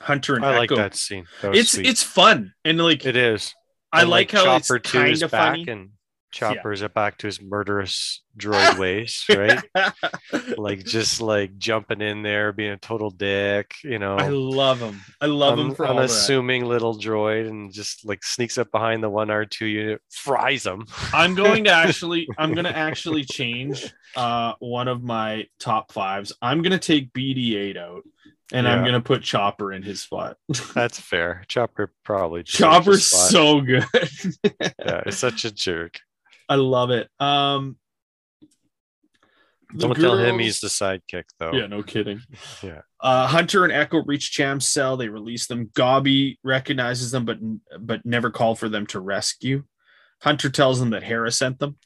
Hunter and I like that scene. That It's sweet. it's fun and like it is. I And, like, how Chopper it's kind of funny. and Chopper's it back to his murderous droid ways, right? like just like jumping in there, being a total dick, you know. I love him. I love him for unassuming little droid and just like sneaks up behind the one R2 unit, fries them. I'm going to actually I'm going to actually change uh one of my top fives. I'm going to take BD8 out and I'm going to put Chopper in his spot. That's fair. Chopper probably Chopper's so good. yeah, it's such a jerk. I love it. Um Don't tell him he's the sidekick though. Yeah, no kidding. Yeah. Uh, Hunter and Echo reach Cham's cell. They release them. Gobi recognizes them, but but never call for them to rescue. Hunter tells them that Hera sent them,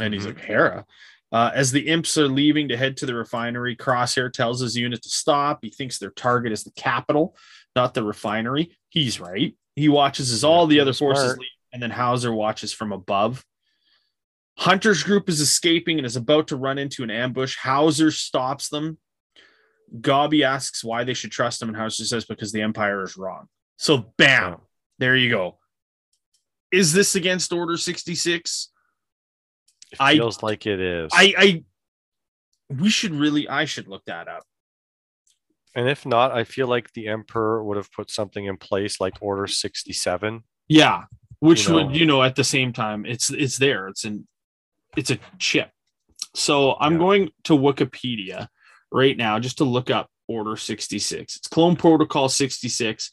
and he's Mhm. like, Hera. Uh, as the imps are leaving to head to the refinery, Crosshair tells his unit to stop. He thinks their target is the capital, not the refinery. He's right. He watches as all the other forces leave, and then Howzer watches from above. Hunter's group is escaping and is about to run into an ambush. Howzer stops them. Gobi asks why they should trust him, and Howzer says because the Empire is wrong. So, bam, there you go. Is this against Order 66? It I- feels like it is. I, I, we should really, I should look that up. and if not, I feel like the Emperor would have put something in place like Order 67. Yeah, which You know. would, you know, at the same time, it's it's there. It's an, it's a chip. So I'm Yeah. going to Wikipedia right now just to look up Order 66. It's Clone Protocol 66.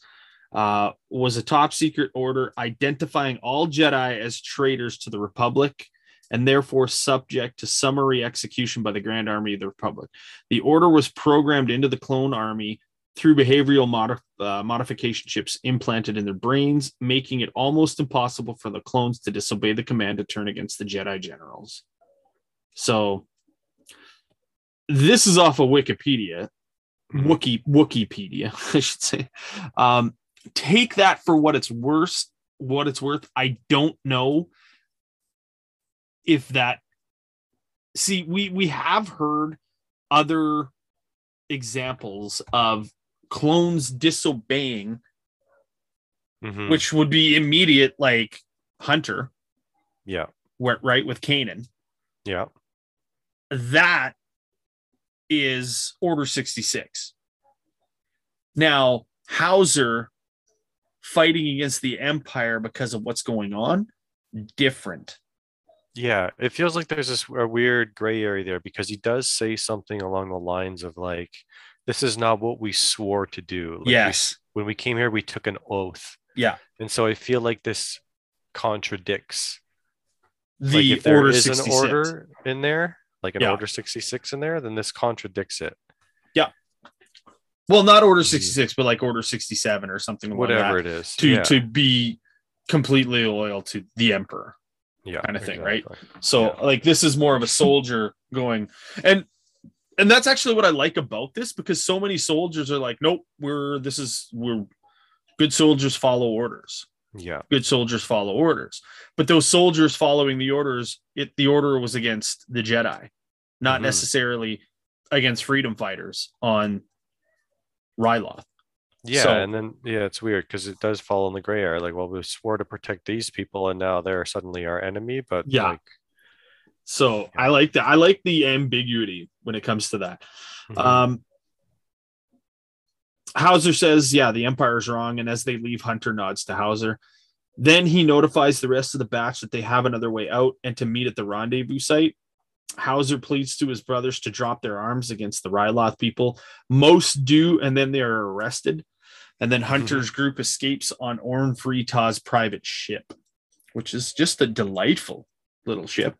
Uh, was a top secret order identifying all Jedi as traitors to the Republic and therefore subject to summary execution by the Grand Army of the Republic. The order was programmed into the clone army through behavioral modi- uh, modification chips implanted in their brains, making it almost impossible for the clones to disobey the command to turn against the Jedi generals. So, this is off of Wikipedia. Wookie Wikipedia, I should say. Um, take that for what it's worth. What it's worth, I don't know if that. See, we we have heard other examples of clones disobeying, Mhm. which would be immediate, like Hunter, yeah. where, right with Kanan. Yeah. That is Order 66. Now, Howzer fighting against the Empire because of what's going on, different. Yeah, it feels like there's this a weird gray area there because he does say something along the lines of like, "This is not what we swore to do." Like we- yes. when we came here, we took an oath, Yeah. and so I feel like this contradicts. The like if there Order is 66. an order in there, like an Yeah. Order 66 in there, then this contradicts it. Yeah. Well, not Order Mhm. 66, but like Order 67 or something like Whatever that, it is. to yeah. to be completely loyal to the emperor. yeah, kinda thing, right? So Yeah. like this is more of a soldier going and and that's actually what I like about this because so many soldiers are like, nope, we're this is we're good soldiers follow orders. Yeah. Good soldiers follow orders. But those soldiers following the orders, it the order was against the Jedi, not Mhm. necessarily against freedom fighters on Ryloth. Yeah, So- and then yeah, it's weird because it does fall in the gray area. Like, well, we swore to protect these people, and now they're suddenly our enemy. But Yeah. like, So I like that. I like the ambiguity when it comes to that. mhm. Um, Howzer says, yeah, the Empire's wrong. And as they leave, Hunter nods to Howzer. Then he notifies the rest of the batch that they have another way out and to meet at the rendezvous site. Howzer pleads to his brothers to drop their arms against the Ryloth people. Most do, and then they are arrested. And then Hunter's group escapes on Orn Free Taa's private ship, which is just a delightful little ship.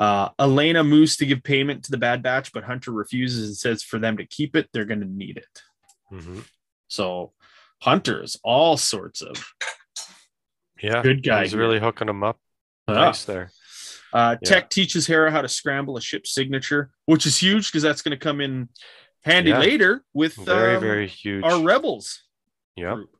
Uh, Elena moves to give payment to the Bad Batch, but Hunter refuses and says for them to keep it, they're going to need it. Mhm. So Hunter's all sorts of yeah, good guy He's here. really hooking them up Ah. nice there. Uh, Yeah. Tech teaches Hera how to scramble a ship signature, which is huge because that's going to come in handy Yeah. later with Very, um, very huge. our rebels yeah, group.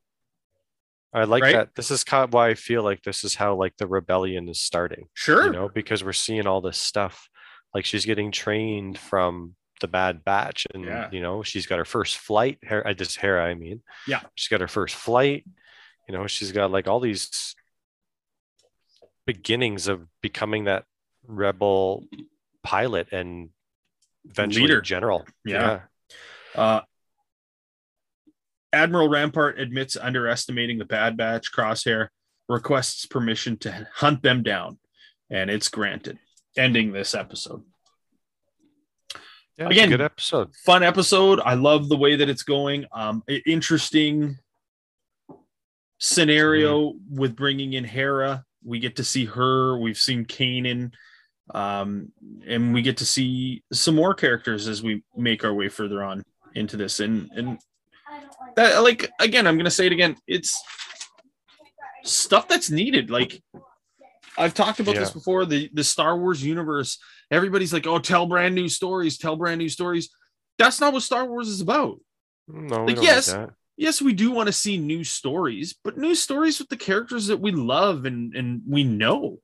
I like right? that. This is kind of why I feel like this is how like the rebellion is starting. Sure. you know, because we're seeing all this stuff. Like she's getting trained from the Bad Batch, and Yeah. you know, she's got her first flight. Her, I just Hera, I mean, Yeah. she's got her first flight. You know, she's got like all these beginnings of becoming that rebel pilot and eventually Leader. general. Yeah. Uh, Admiral Rampart admits underestimating the Bad Batch. Crosshair requests permission to hunt them down, and it's granted. Ending this episode. Yeah, Again, good episode. Fun episode. I love the way that it's going. Um, interesting scenario with bringing in Hera. We get to see her. We've seen Kanan. Um, and we get to see some more characters as we make our way further on into this. And and that like again, I'm gonna say it again. It's stuff that's needed. Like I've talked about this before. The the Star Wars universe. Everybody's like, oh, tell brand new stories, tell brand new stories. That's not what Star Wars is about. Mm, no, we like, don't yes, that. Yes, we do want to see new stories, but new stories with the characters that we love and and we know.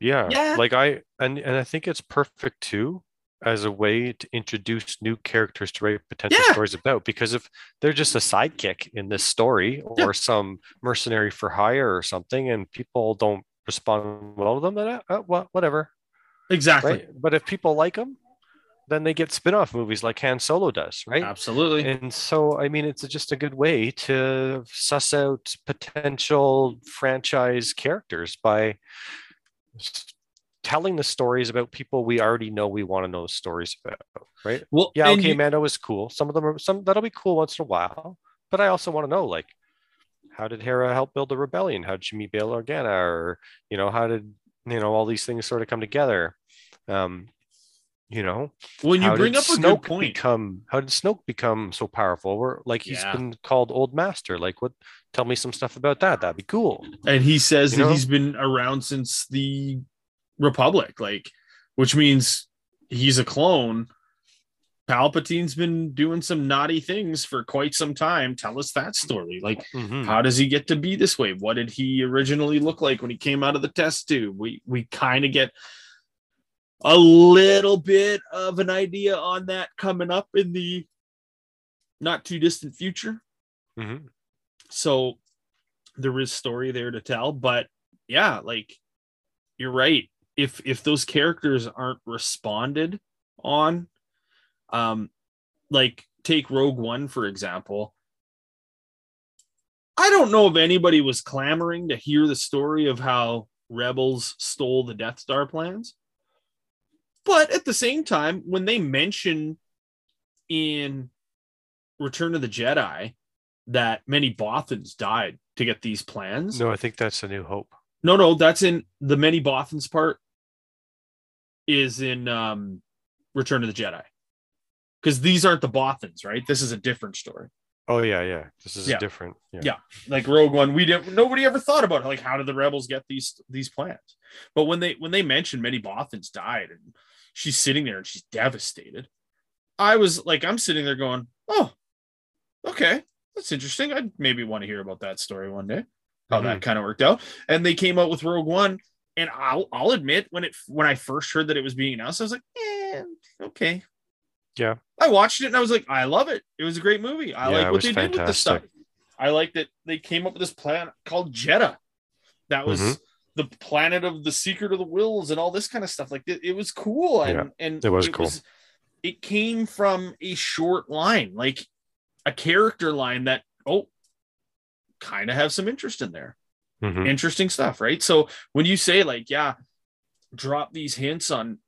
Yeah. Yeah. Like I and and I think it's perfect too as a way to introduce new characters to write potential Yeah. stories about because if they're just a sidekick in this story or Yeah. some mercenary for hire or something and people don't respond well to them then uh, uh, well, whatever Exactly. right but if people like them then they get spin-off movies like Han Solo does right Absolutely. and so, I mean, it's just a good way to suss out potential franchise characters by telling the stories about people we already know we want to know the stories about, right? well, Yeah, okay, you- Mando is cool. Some of them are some that'll be cool once in a while, but I also want to know like how did Hera help build the rebellion? How did she meet Bail Organa? Or you know, how did you know all these things sort of come together? Um, you know, when you bring up a Snoke good point, become how did Snoke become so powerful? Where like he's Yeah. been called Old Master. Like what tell me some stuff about that. That'd be cool. and he says You that know? he's been around since the Republic, like, which means he's a clone. Palpatine's been doing some naughty things for quite some time. Tell us that story. Like, Mhm. how does he get to be this way? What did he originally look like when he came out of the test tube? We we kind of get a little bit of an idea on that coming up in the not too distant future. Mhm. So there is story there to tell, but yeah, like you're right. If if those characters aren't responded on, um, like take Rogue One for example. I don't know if anybody was clamoring to hear the story of how rebels stole the Death Star plans. But at the same time, when they mention in Return of the Jedi that many Bothans died to get these plans. No, I think that's a new hope. No, no, that's in the many Bothans part is in um Return of the Jedi. Because these aren't the Bothans, right? This is a different story. Oh yeah, yeah. This is Yeah. different. Yeah. Yeah. Like Rogue One, we didn't nobody ever thought about it. Like, how did the rebels get these these plans? But when they when they mentioned many Bothans died and she's sitting there and she's devastated, I was like, I'm sitting there going, Oh, okay, that's interesting. I'd maybe want to hear about that story one day, how that kind of worked out. And they came out with Rogue One, and I'll I'll admit when it when I first heard that it was being announced, I was like, eh, okay. Yeah. I watched it and I was like, I love it. It was a great movie. I Yeah, like what was they did with the stuff. I like that they came up with this plan called Jedha. That was Mhm. the planet of the secret of the Whills and all this kind of stuff. Like it, it was cool. And, Yeah, and it was cool. it came from a short line, like a character line that, oh, kind of have some interest in there. Mhm. Interesting stuff, right? So when you say, like, yeah, drop these hints on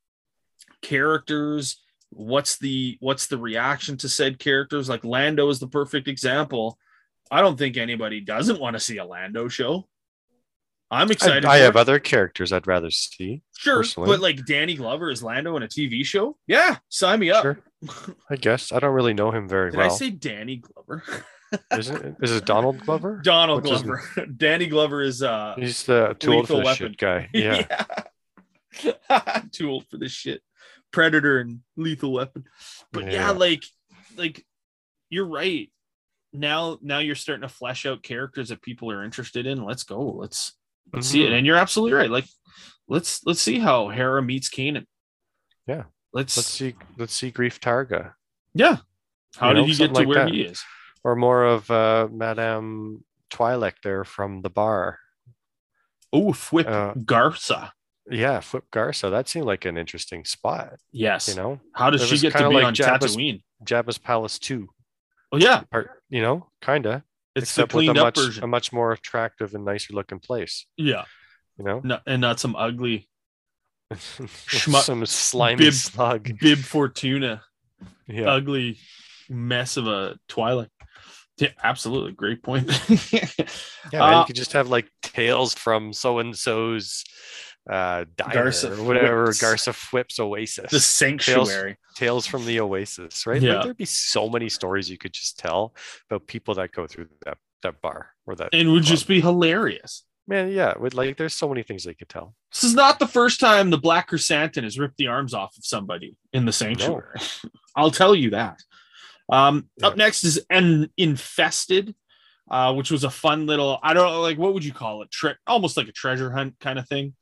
characters, what's the what's the reaction to said characters? Like Lando is the perfect example. I don't think anybody doesn't want to see a Lando show. I'm excited. I for have it. other characters I'd rather see. sure, personally. but like Danny Glover is Lando in a TV show. Yeah, sign me up. Sure. I guess I don't really know him very Did well. I say Danny Glover? Isn't it? Is it Donald Glover? Donald Which is- Glover. Danny Glover is uh He's the too old for Lethal this Weapon. shit guy. Yeah. Yeah. Too old for this shit. Predator and Lethal Weapon. But yeah. Yeah. like like you're right. Now now you're starting to flesh out characters that people are interested in. Let's go. Let's let's see it. Mhm. And you're absolutely right. Like let's let's see how Hera meets Kanan. Yeah. Let's, Let's see. Let's see Grief Targa, yeah. How You did know, he get to like where that. he is? Or more of uh, Madame Twi'lek there from the bar. Oh, Whip Uh, Garsa. Yeah, Flip Garsa. That seemed like an interesting spot. Yes. You know, How does It she get to be like on Jabba's- Tatooine? Jabba's Palace Two. Oh yeah, Part, you know, kinda. it's the except a cleaned up much version. a much more attractive and nicer looking place. yeah, You know, no, and not some ugly Schmuck- some slimy bib- slug. Bib Fortuna, Yeah, ugly mess of a Twi'lek. Yeah, absolutely, great point. yeah. Man, uh, you could just have like tales from so and so's uh diner Garsa or whatever Fwip's. Garsa Flips Oasis. the Sanctuary. tales from the Oasis, right? Yeah. Like, there'd be so many stories you could just tell about people that go through that that bar or that. and would club. just be hilarious. man, yeah. With like, there's so many things they could tell. This is not the first time the Black Krrsantan has ripped the arms off of somebody in the sanctuary. I'll tell you that. Um, Up next is an infested, uh, which was a fun little. I don't know, like what would you call it? Tre- almost like a treasure hunt kind of thing.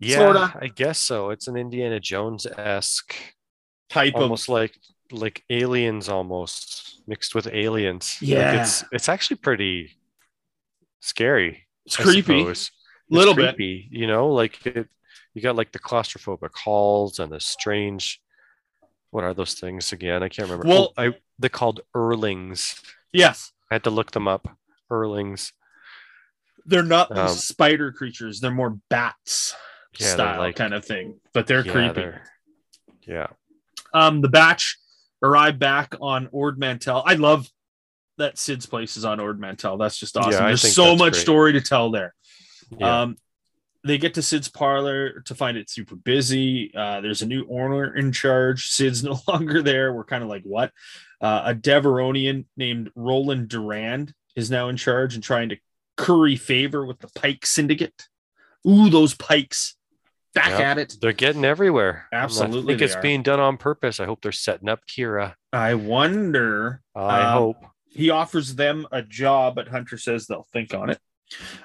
Yeah, Sorta. I guess so. It's an Indiana Jones esque, Type of almost like like aliens, almost mixed with aliens. Like, Yeah. it's it's actually pretty scary. It's I creepy. suppose. It's Little bit. You know, like it, you got like the claustrophobic halls and the strange. What are those things again? I can't remember. Well- oh, I they're called Erlings. Yes, I had to look them up. Erlings. they're not Um, spider creatures. They're more bats Yeah, style like- kind of thing, but they're yeah, creepy. they're- yeah. Um, the batch arrived back on Ord Mantell. I love that Cid's place is on Ord Mantell. That's just awesome. Yeah, There's so much great. story to tell there. Yeah. Um, they get to Cid's parlor to find it super busy. Uh, there's a new owner in charge. Cid's no longer there. We're kind of like, what? Uh, a Devaronian named Roland Durand is now in charge and trying to curry favor with the Pyke Syndicate. Ooh, those Pykes. Back Yep. at it. They're getting everywhere. Absolutely. I think it's are. being done on purpose. I hope they're setting up Qi'ra. I wonder I Um, hope. he offers them a job, but Hunter says they'll think on it.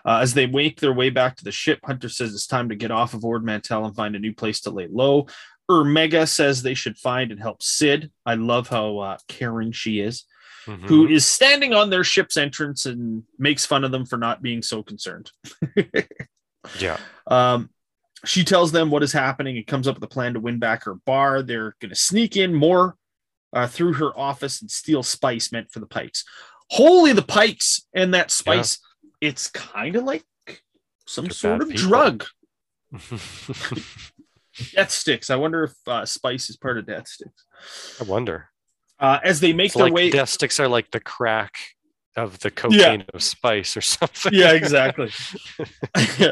Uh, as they make their way back to the ship, Hunter says it's time to get off of Ord Mantell and find a new place to lay low. Omega says they should find and help Cid. I love how uh, caring she is, Mhm. who is standing on their ship's entrance and makes fun of them for not being so concerned. Yeah. Um, she tells them what is happening and comes up with a plan to win back her bar. They're going to sneak in more uh, through her office and steal spice meant for the Pykes. Holy, the Pykes and that spice. It's kind of like some sort of people. drug. Death sticks. I wonder if uh, spice is part of death sticks. I wonder. Uh, as they make So their like way, death sticks are like the crack of the cocaine of spice or something. yeah, exactly.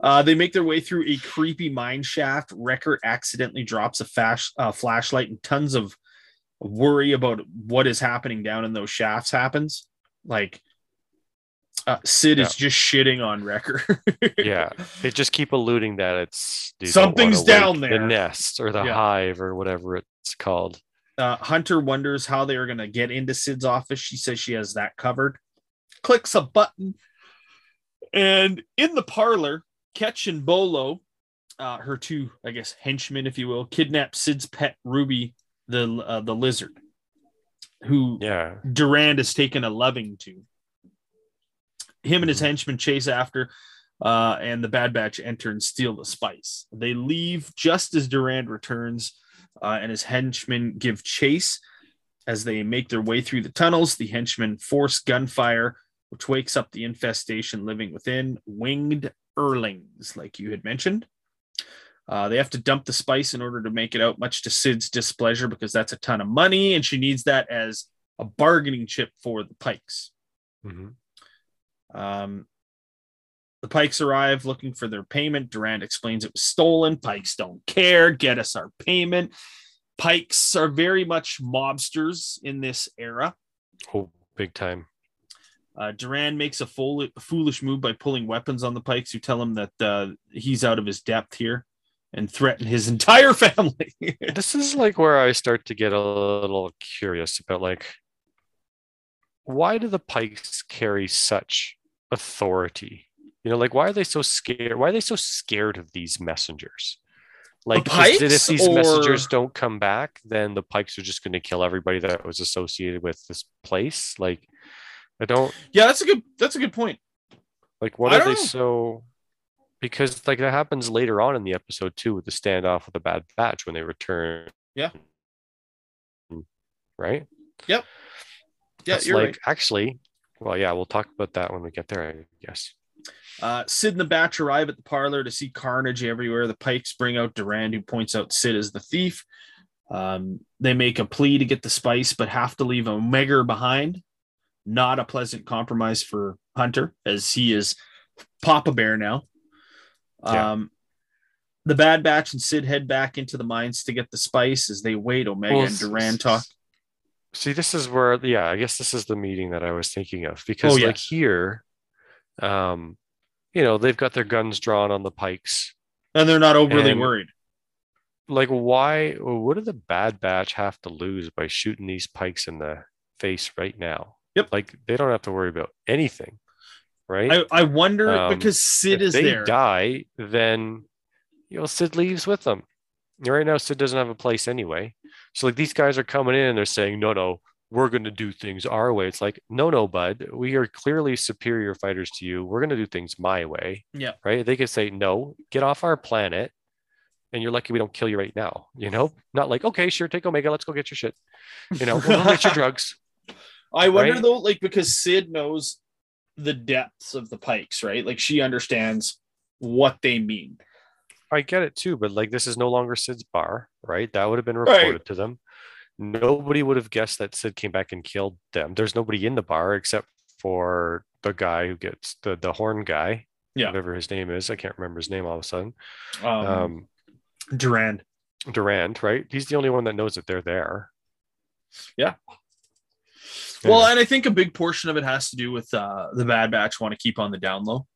uh, they make their way through a creepy mine shaft. Wrecker accidentally drops a flash, uh, flashlight, and tons of worry about what is happening down in those shafts happens. Like uh, Cid is just shitting on Wrecker. yeah, they just keep alluding that it's Something's down there. the nest or the Yeah. hive or whatever it's called. Uh, Hunter wonders how they are going to get into Cid's office. She says she has that covered. Clicks a button. And in the parlor, Ketch and Bolo, uh, her two, I guess, henchmen, if you will, kidnap Cid's pet Ruby, the uh, the lizard, who Yeah, Durand has taken a loving to. Him and his Mhm. henchmen chase after, uh, and the Bad Batch enter and steal the spice. They leave just as Durand returns, uh, and his henchmen give chase. As they make their way through the tunnels, the henchmen force gunfire, which wakes up the infestation living within winged Erlings, like you had mentioned. Uh, they have to dump the spice in order to make it out, much to Cid's displeasure, because that's a ton of money, and she needs that as a bargaining chip for the Pykes. Mhm. Um, the Pykes arrive looking for their payment. Durand explains it was stolen. Pykes don't care. Get us our payment. Pykes are very much mobsters in this era. oh, big time. Uh, Durand makes a fool- foolish move by pulling weapons on the Pykes, who tell him that uh, he's out of his depth here and threaten his entire family. this is like where I start to get a little curious about like why do the Pykes carry such authority? You know, like why are they so scared? Why are they so scared of these messengers? Like is if these messengers don't come back, then the Pykes are just going to kill everybody that was associated with this place. Like I don't yeah, that's a good. That's a good point. like what I are they know. so because like that happens later on in the episode too with the standoff with the bad batch when they return. Yeah. Right? Yeah, you're like right. actually, well, yeah, we'll talk about that when we get there, I guess. Uh, Cid and the Batch arrive at the parlor to see carnage everywhere. The Pykes bring out Durand, who points out Cid as the thief. Um, they make a plea to get the spice, but have to leave Omega behind. Not a pleasant compromise for Hunter, as he is Papa Bear now. Yeah. Um, the Bad Batch and Cid head back into the mines to get the spice. As they wait, Omega Well, and Durand talk. See, this is where, yeah, I guess this is the meeting that I was thinking of because, Oh, yeah. like here, um, you know, they've got their guns drawn on the Pykes. And they're not overly And- worried. Like, why? What do the Bad Batch have to lose by shooting these Pykes in the face right now? Yep. Like, they don't have to worry about anything, right? I, I wonder Um, because Cid is there if is they there. die, then you know Cid leaves with them. Right now, Cid doesn't have a place anyway. So like these guys are coming in and they're saying, no, no, we're going to do things our way. It's like, no, no, bud, we are clearly superior fighters to you. We're going to do things my way. Yeah. Right. They could say, no, get off our planet. And you're lucky we don't kill you right now. You know, not like, okay, sure, take Omega. Let's go get your shit. You know, we'll get your drugs. I wonder right? though, like because Cid knows the depths of the Pykes, right? Like she understands what they mean. I get it too, but like this is no longer Cid's bar, right? That would have been Right. reported to them. Nobody would have guessed that Cid came back and killed them. There's nobody in the bar except for the guy who gets the the horn guy, Yeah. whatever his name is. I can't remember his name all of a sudden. Um, Um, Durand. Durand, right? He's the only one that knows that they're there. Yeah. Yeah, Well, and I think a big portion of it has to do with uh, the Bad Batch want to keep on the down low,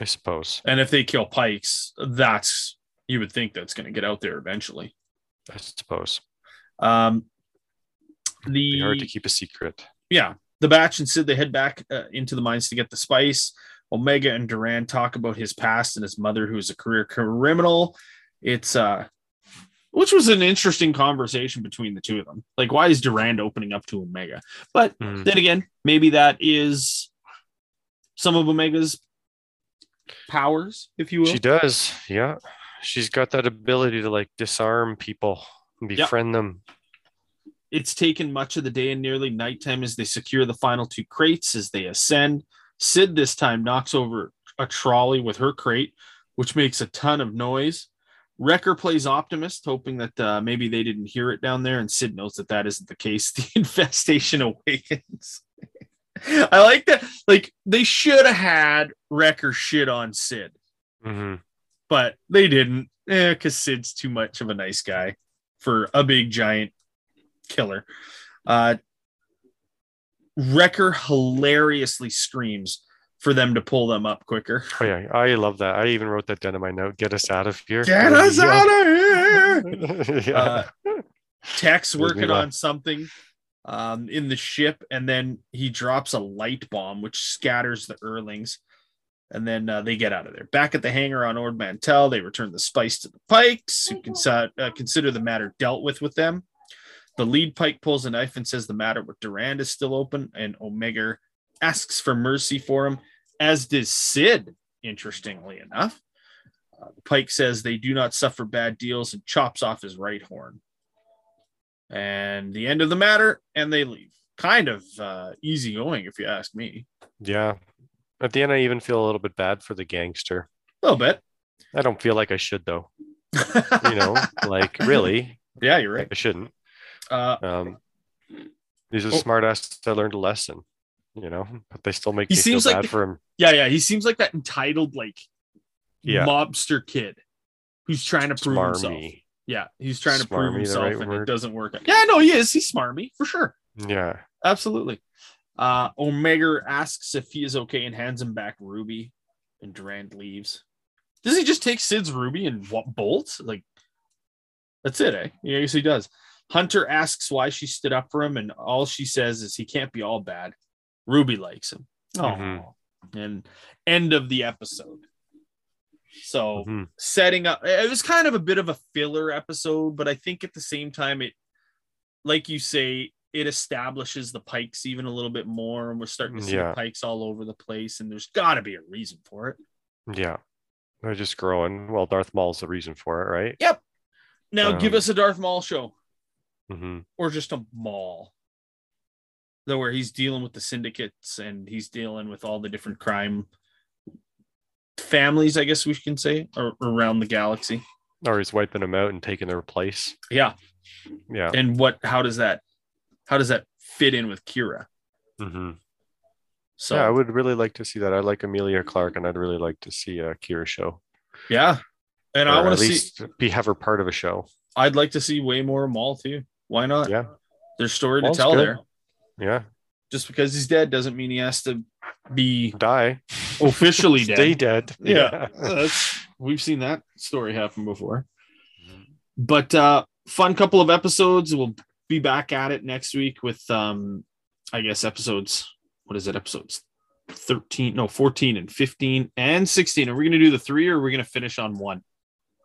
I suppose. and if they kill Pykes, that's you would think that's going to get out there eventually. I suppose. Um, Be hard to keep a secret. yeah, the Batch and Cid they head back uh, into the mines to get the spice. Omega and Durand talk about his past and his mother, who's a career criminal. It's uh, which was an interesting conversation between the two of them. Like, why is Durand opening up to Omega? But Mm. then again, maybe that is some of Omega's powers, if you will. She does. Yeah. She's got that ability to like disarm people and Yep. befriend them. It's taken much of the day and nearly nighttime as they secure the final two crates as they ascend. Cid this time knocks over a trolley with her crate, which makes a ton of noise. Wrecker plays optimist, hoping that uh, maybe they didn't hear it down there, and Sid knows that that isn't the case. The infestation awakens. I like that. Like they should have had Wrecker shit on Cid, hmm but they didn't. Eh, because Cid's too much of a nice guy for a big giant killer. Uh Wrecker hilariously screams for them to pull them up quicker. Oh yeah, I love that. I even wrote that down in my note. Get us out of here. Get us Yeah. out of here. yeah. Uh, Tech's working on something um, in the ship, and then he drops a light bomb, which scatters the Erlings. And then uh, they get out of there. Back at the hangar on Ord Mantell, they return the spice to the Pykes, who cons- uh, consider the matter dealt with with them. The lead Pyke pulls a knife and says the matter with Durand is still open, and Omega asks for mercy for him, as does Cid, interestingly enough. Uh, Pyke says they do not suffer bad deals and chops off his right horn. And the end of the matter, and they leave. Kind of uh, easy going, if you ask me. yeah. At the end, I even feel a little bit bad for the gangster. A little bit. I don't feel like I should though. You know, like really, yeah, you're right. I shouldn't. Uh, Um, he's a Oh. smart ass that learned a lesson. You know, but they still make He me feel like bad the- for him. yeah, yeah. He seems like that entitled, like, Yeah. mobster kid who's trying to prove himself. Yeah, he's trying to prove Smarmy himself, right and it doesn't work. Yeah, no, he is. He's smarmy for sure. Yeah. Absolutely. Uh, Omega asks if he is okay and hands him back Ruby, and Durand leaves. Does he just take Cid's Ruby and what bolt? Like, that's it, eh? Yeah, yes, he does. Hunter asks why she stood up for him, and all she says is he can't be all bad. Ruby likes him. Oh, Mhm. and end of the episode. So Mhm. setting up it was kind of a bit of a filler episode but i think at the same time it like you say it establishes the Pykes even a little bit more and we're starting to see Yeah. the Pykes all over the place and there's got to be a reason for it Yeah. They're just growing. Well, Darth Maul's the reason for it, right? yep now give Um, us a darth maul show hmm or just a Maul though where he's dealing with the syndicates and he's dealing with all the different crime families i guess we can say ar- around the galaxy Or he's wiping them out and taking their place. yeah Yeah. and what how does that how does that fit in with Qi'ra Mm-hmm. so yeah, I would really like to see that. I like Emilia Clarke, and I'd really like to see a Qi'ra show. Yeah. And I want to see be have her part of a show. I'd like to see way more Maul too. Why not? Yeah. There's story Maul's to tell good. there. Yeah. Just because he's dead doesn't mean he has to be Die. officially Stay dead. dead. Yeah. We've seen that story happen before. But uh fun couple of episodes. We'll be back at it next week with um I guess episodes what is it? Episodes 13, no 14 and 15 and 16. Are we gonna do the three or are we gonna finish on one?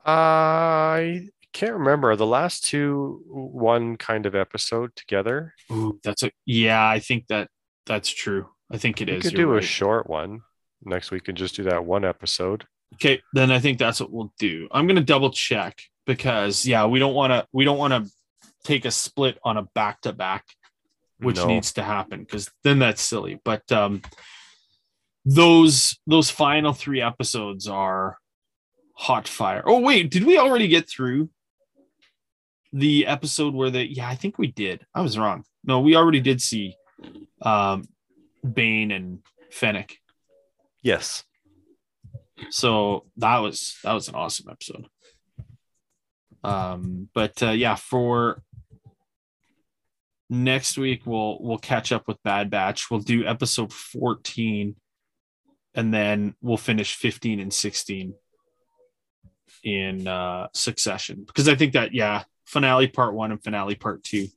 I can't remember the last two one kind of episode together. Ooh, that's a yeah, I think that that's true. I think it We is. could You're do a short one next week and just do that one episode. Okay, then I think that's what we'll do. I'm gonna double check because yeah, we don't want to we don't want to take a split on a back to back, which No. needs to happen because then that's silly. But um, those those final three episodes are hot fire. Oh wait, did we already get through the episode where the yeah? I think we did. I was wrong. No, we already did see um, Bane and Fennec. Yes. so that was that was an awesome episode. Um but uh yeah for next week we'll we'll catch up with bad batch. We'll do episode 14 and then we'll finish 15 and 16 in uh succession. Because i think that yeah finale part one and finale part two.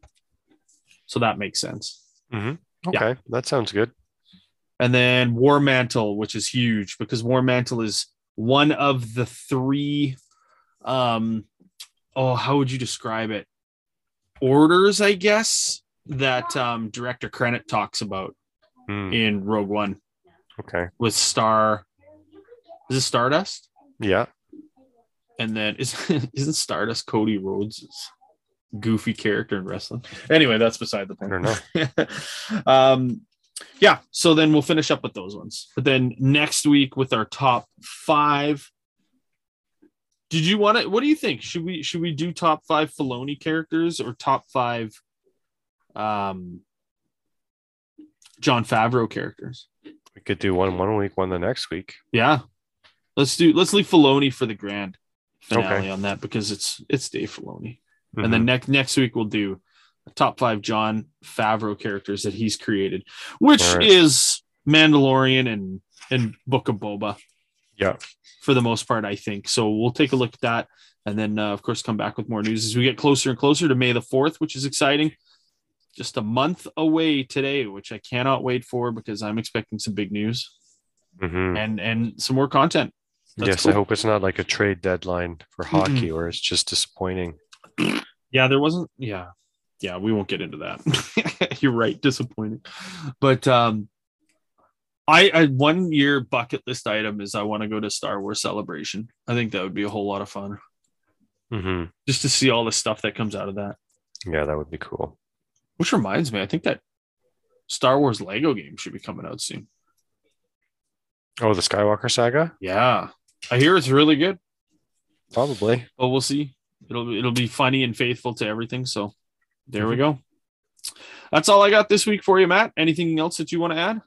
So that makes sense Okay. That sounds good. and then War Mantel, which is huge because War Mantel is one of the three. Um, oh, how would you describe it? Orders, I guess, that um, director Krennic talks about Hmm, in Rogue One Okay. with Star. Is it Stardust? Yeah. And then is isn't Stardust Cody Rhodes' goofy character in wrestling? Anyway, that's beside the point. I don't know. um yeah so then we'll finish up with those ones but then next week with our top five did you want to what do you think should we should we do top five Filoni characters or top five um Jon Favreau characters. We could do one one week, one the next week. Yeah. Let's do let's leave Filoni for the grand finale Okay. on that because it's it's Dave Filoni. Mhm. And then next next week we'll do top five Jon Favreau characters that he's created, which right. is Mandalorian and and Book of Boba yeah, for the most part, I think. So we'll take a look at that, and then uh, of course come back with more news as we get closer and closer to May the fourth, which is exciting. Just a month away today, which I cannot wait for because I'm expecting some big news Mhm. and and some more content. That's yes. cool. I hope it's not like a trade deadline for hockey, or it's just disappointing. Yeah, there wasn't. Yeah, yeah, we won't get into that. You're right, disappointing. But um, I, I one year bucket list item is I want to go to Star Wars Celebration. I think that would be a whole lot of fun hmm just to see all the stuff that comes out of that. Yeah, that would be cool. Which reminds me, I think that Star Wars Lego game should be coming out soon. Oh, the Skywalker saga, Yeah, I hear it's really good, probably. but we'll see. It'll it'll be funny and faithful to everything. So there we go. That's all I got this week for you, Matt. Anything else that you want to add?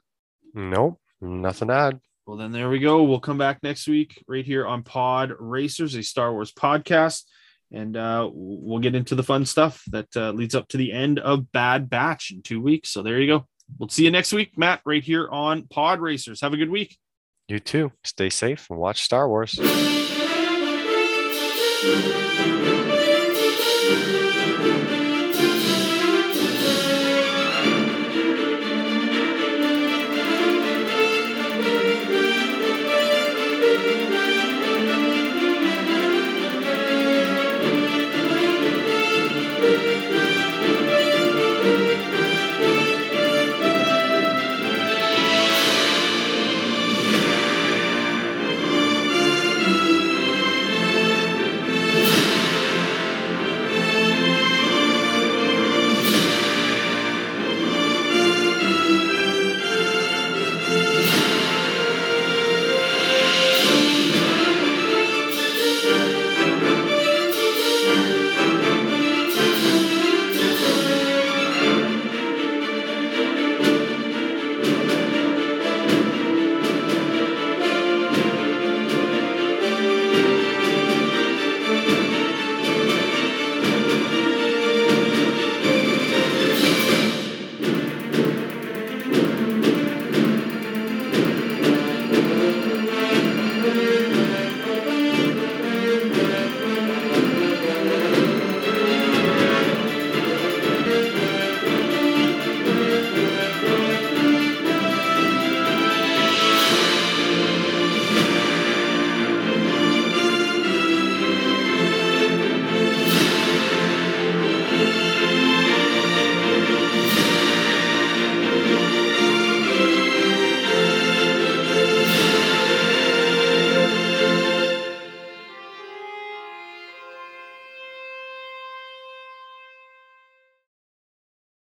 Nope, nothing to add. Well, then there we go. We'll come back next week right here on Pod Racers, a Star Wars podcast, and uh, we'll get into the fun stuff that uh, leads up to the end of Bad Batch in two weeks. So there you go. We'll see you next week, Matt, right here on Pod Racers. Have a good week. You too. Stay safe and watch Star Wars.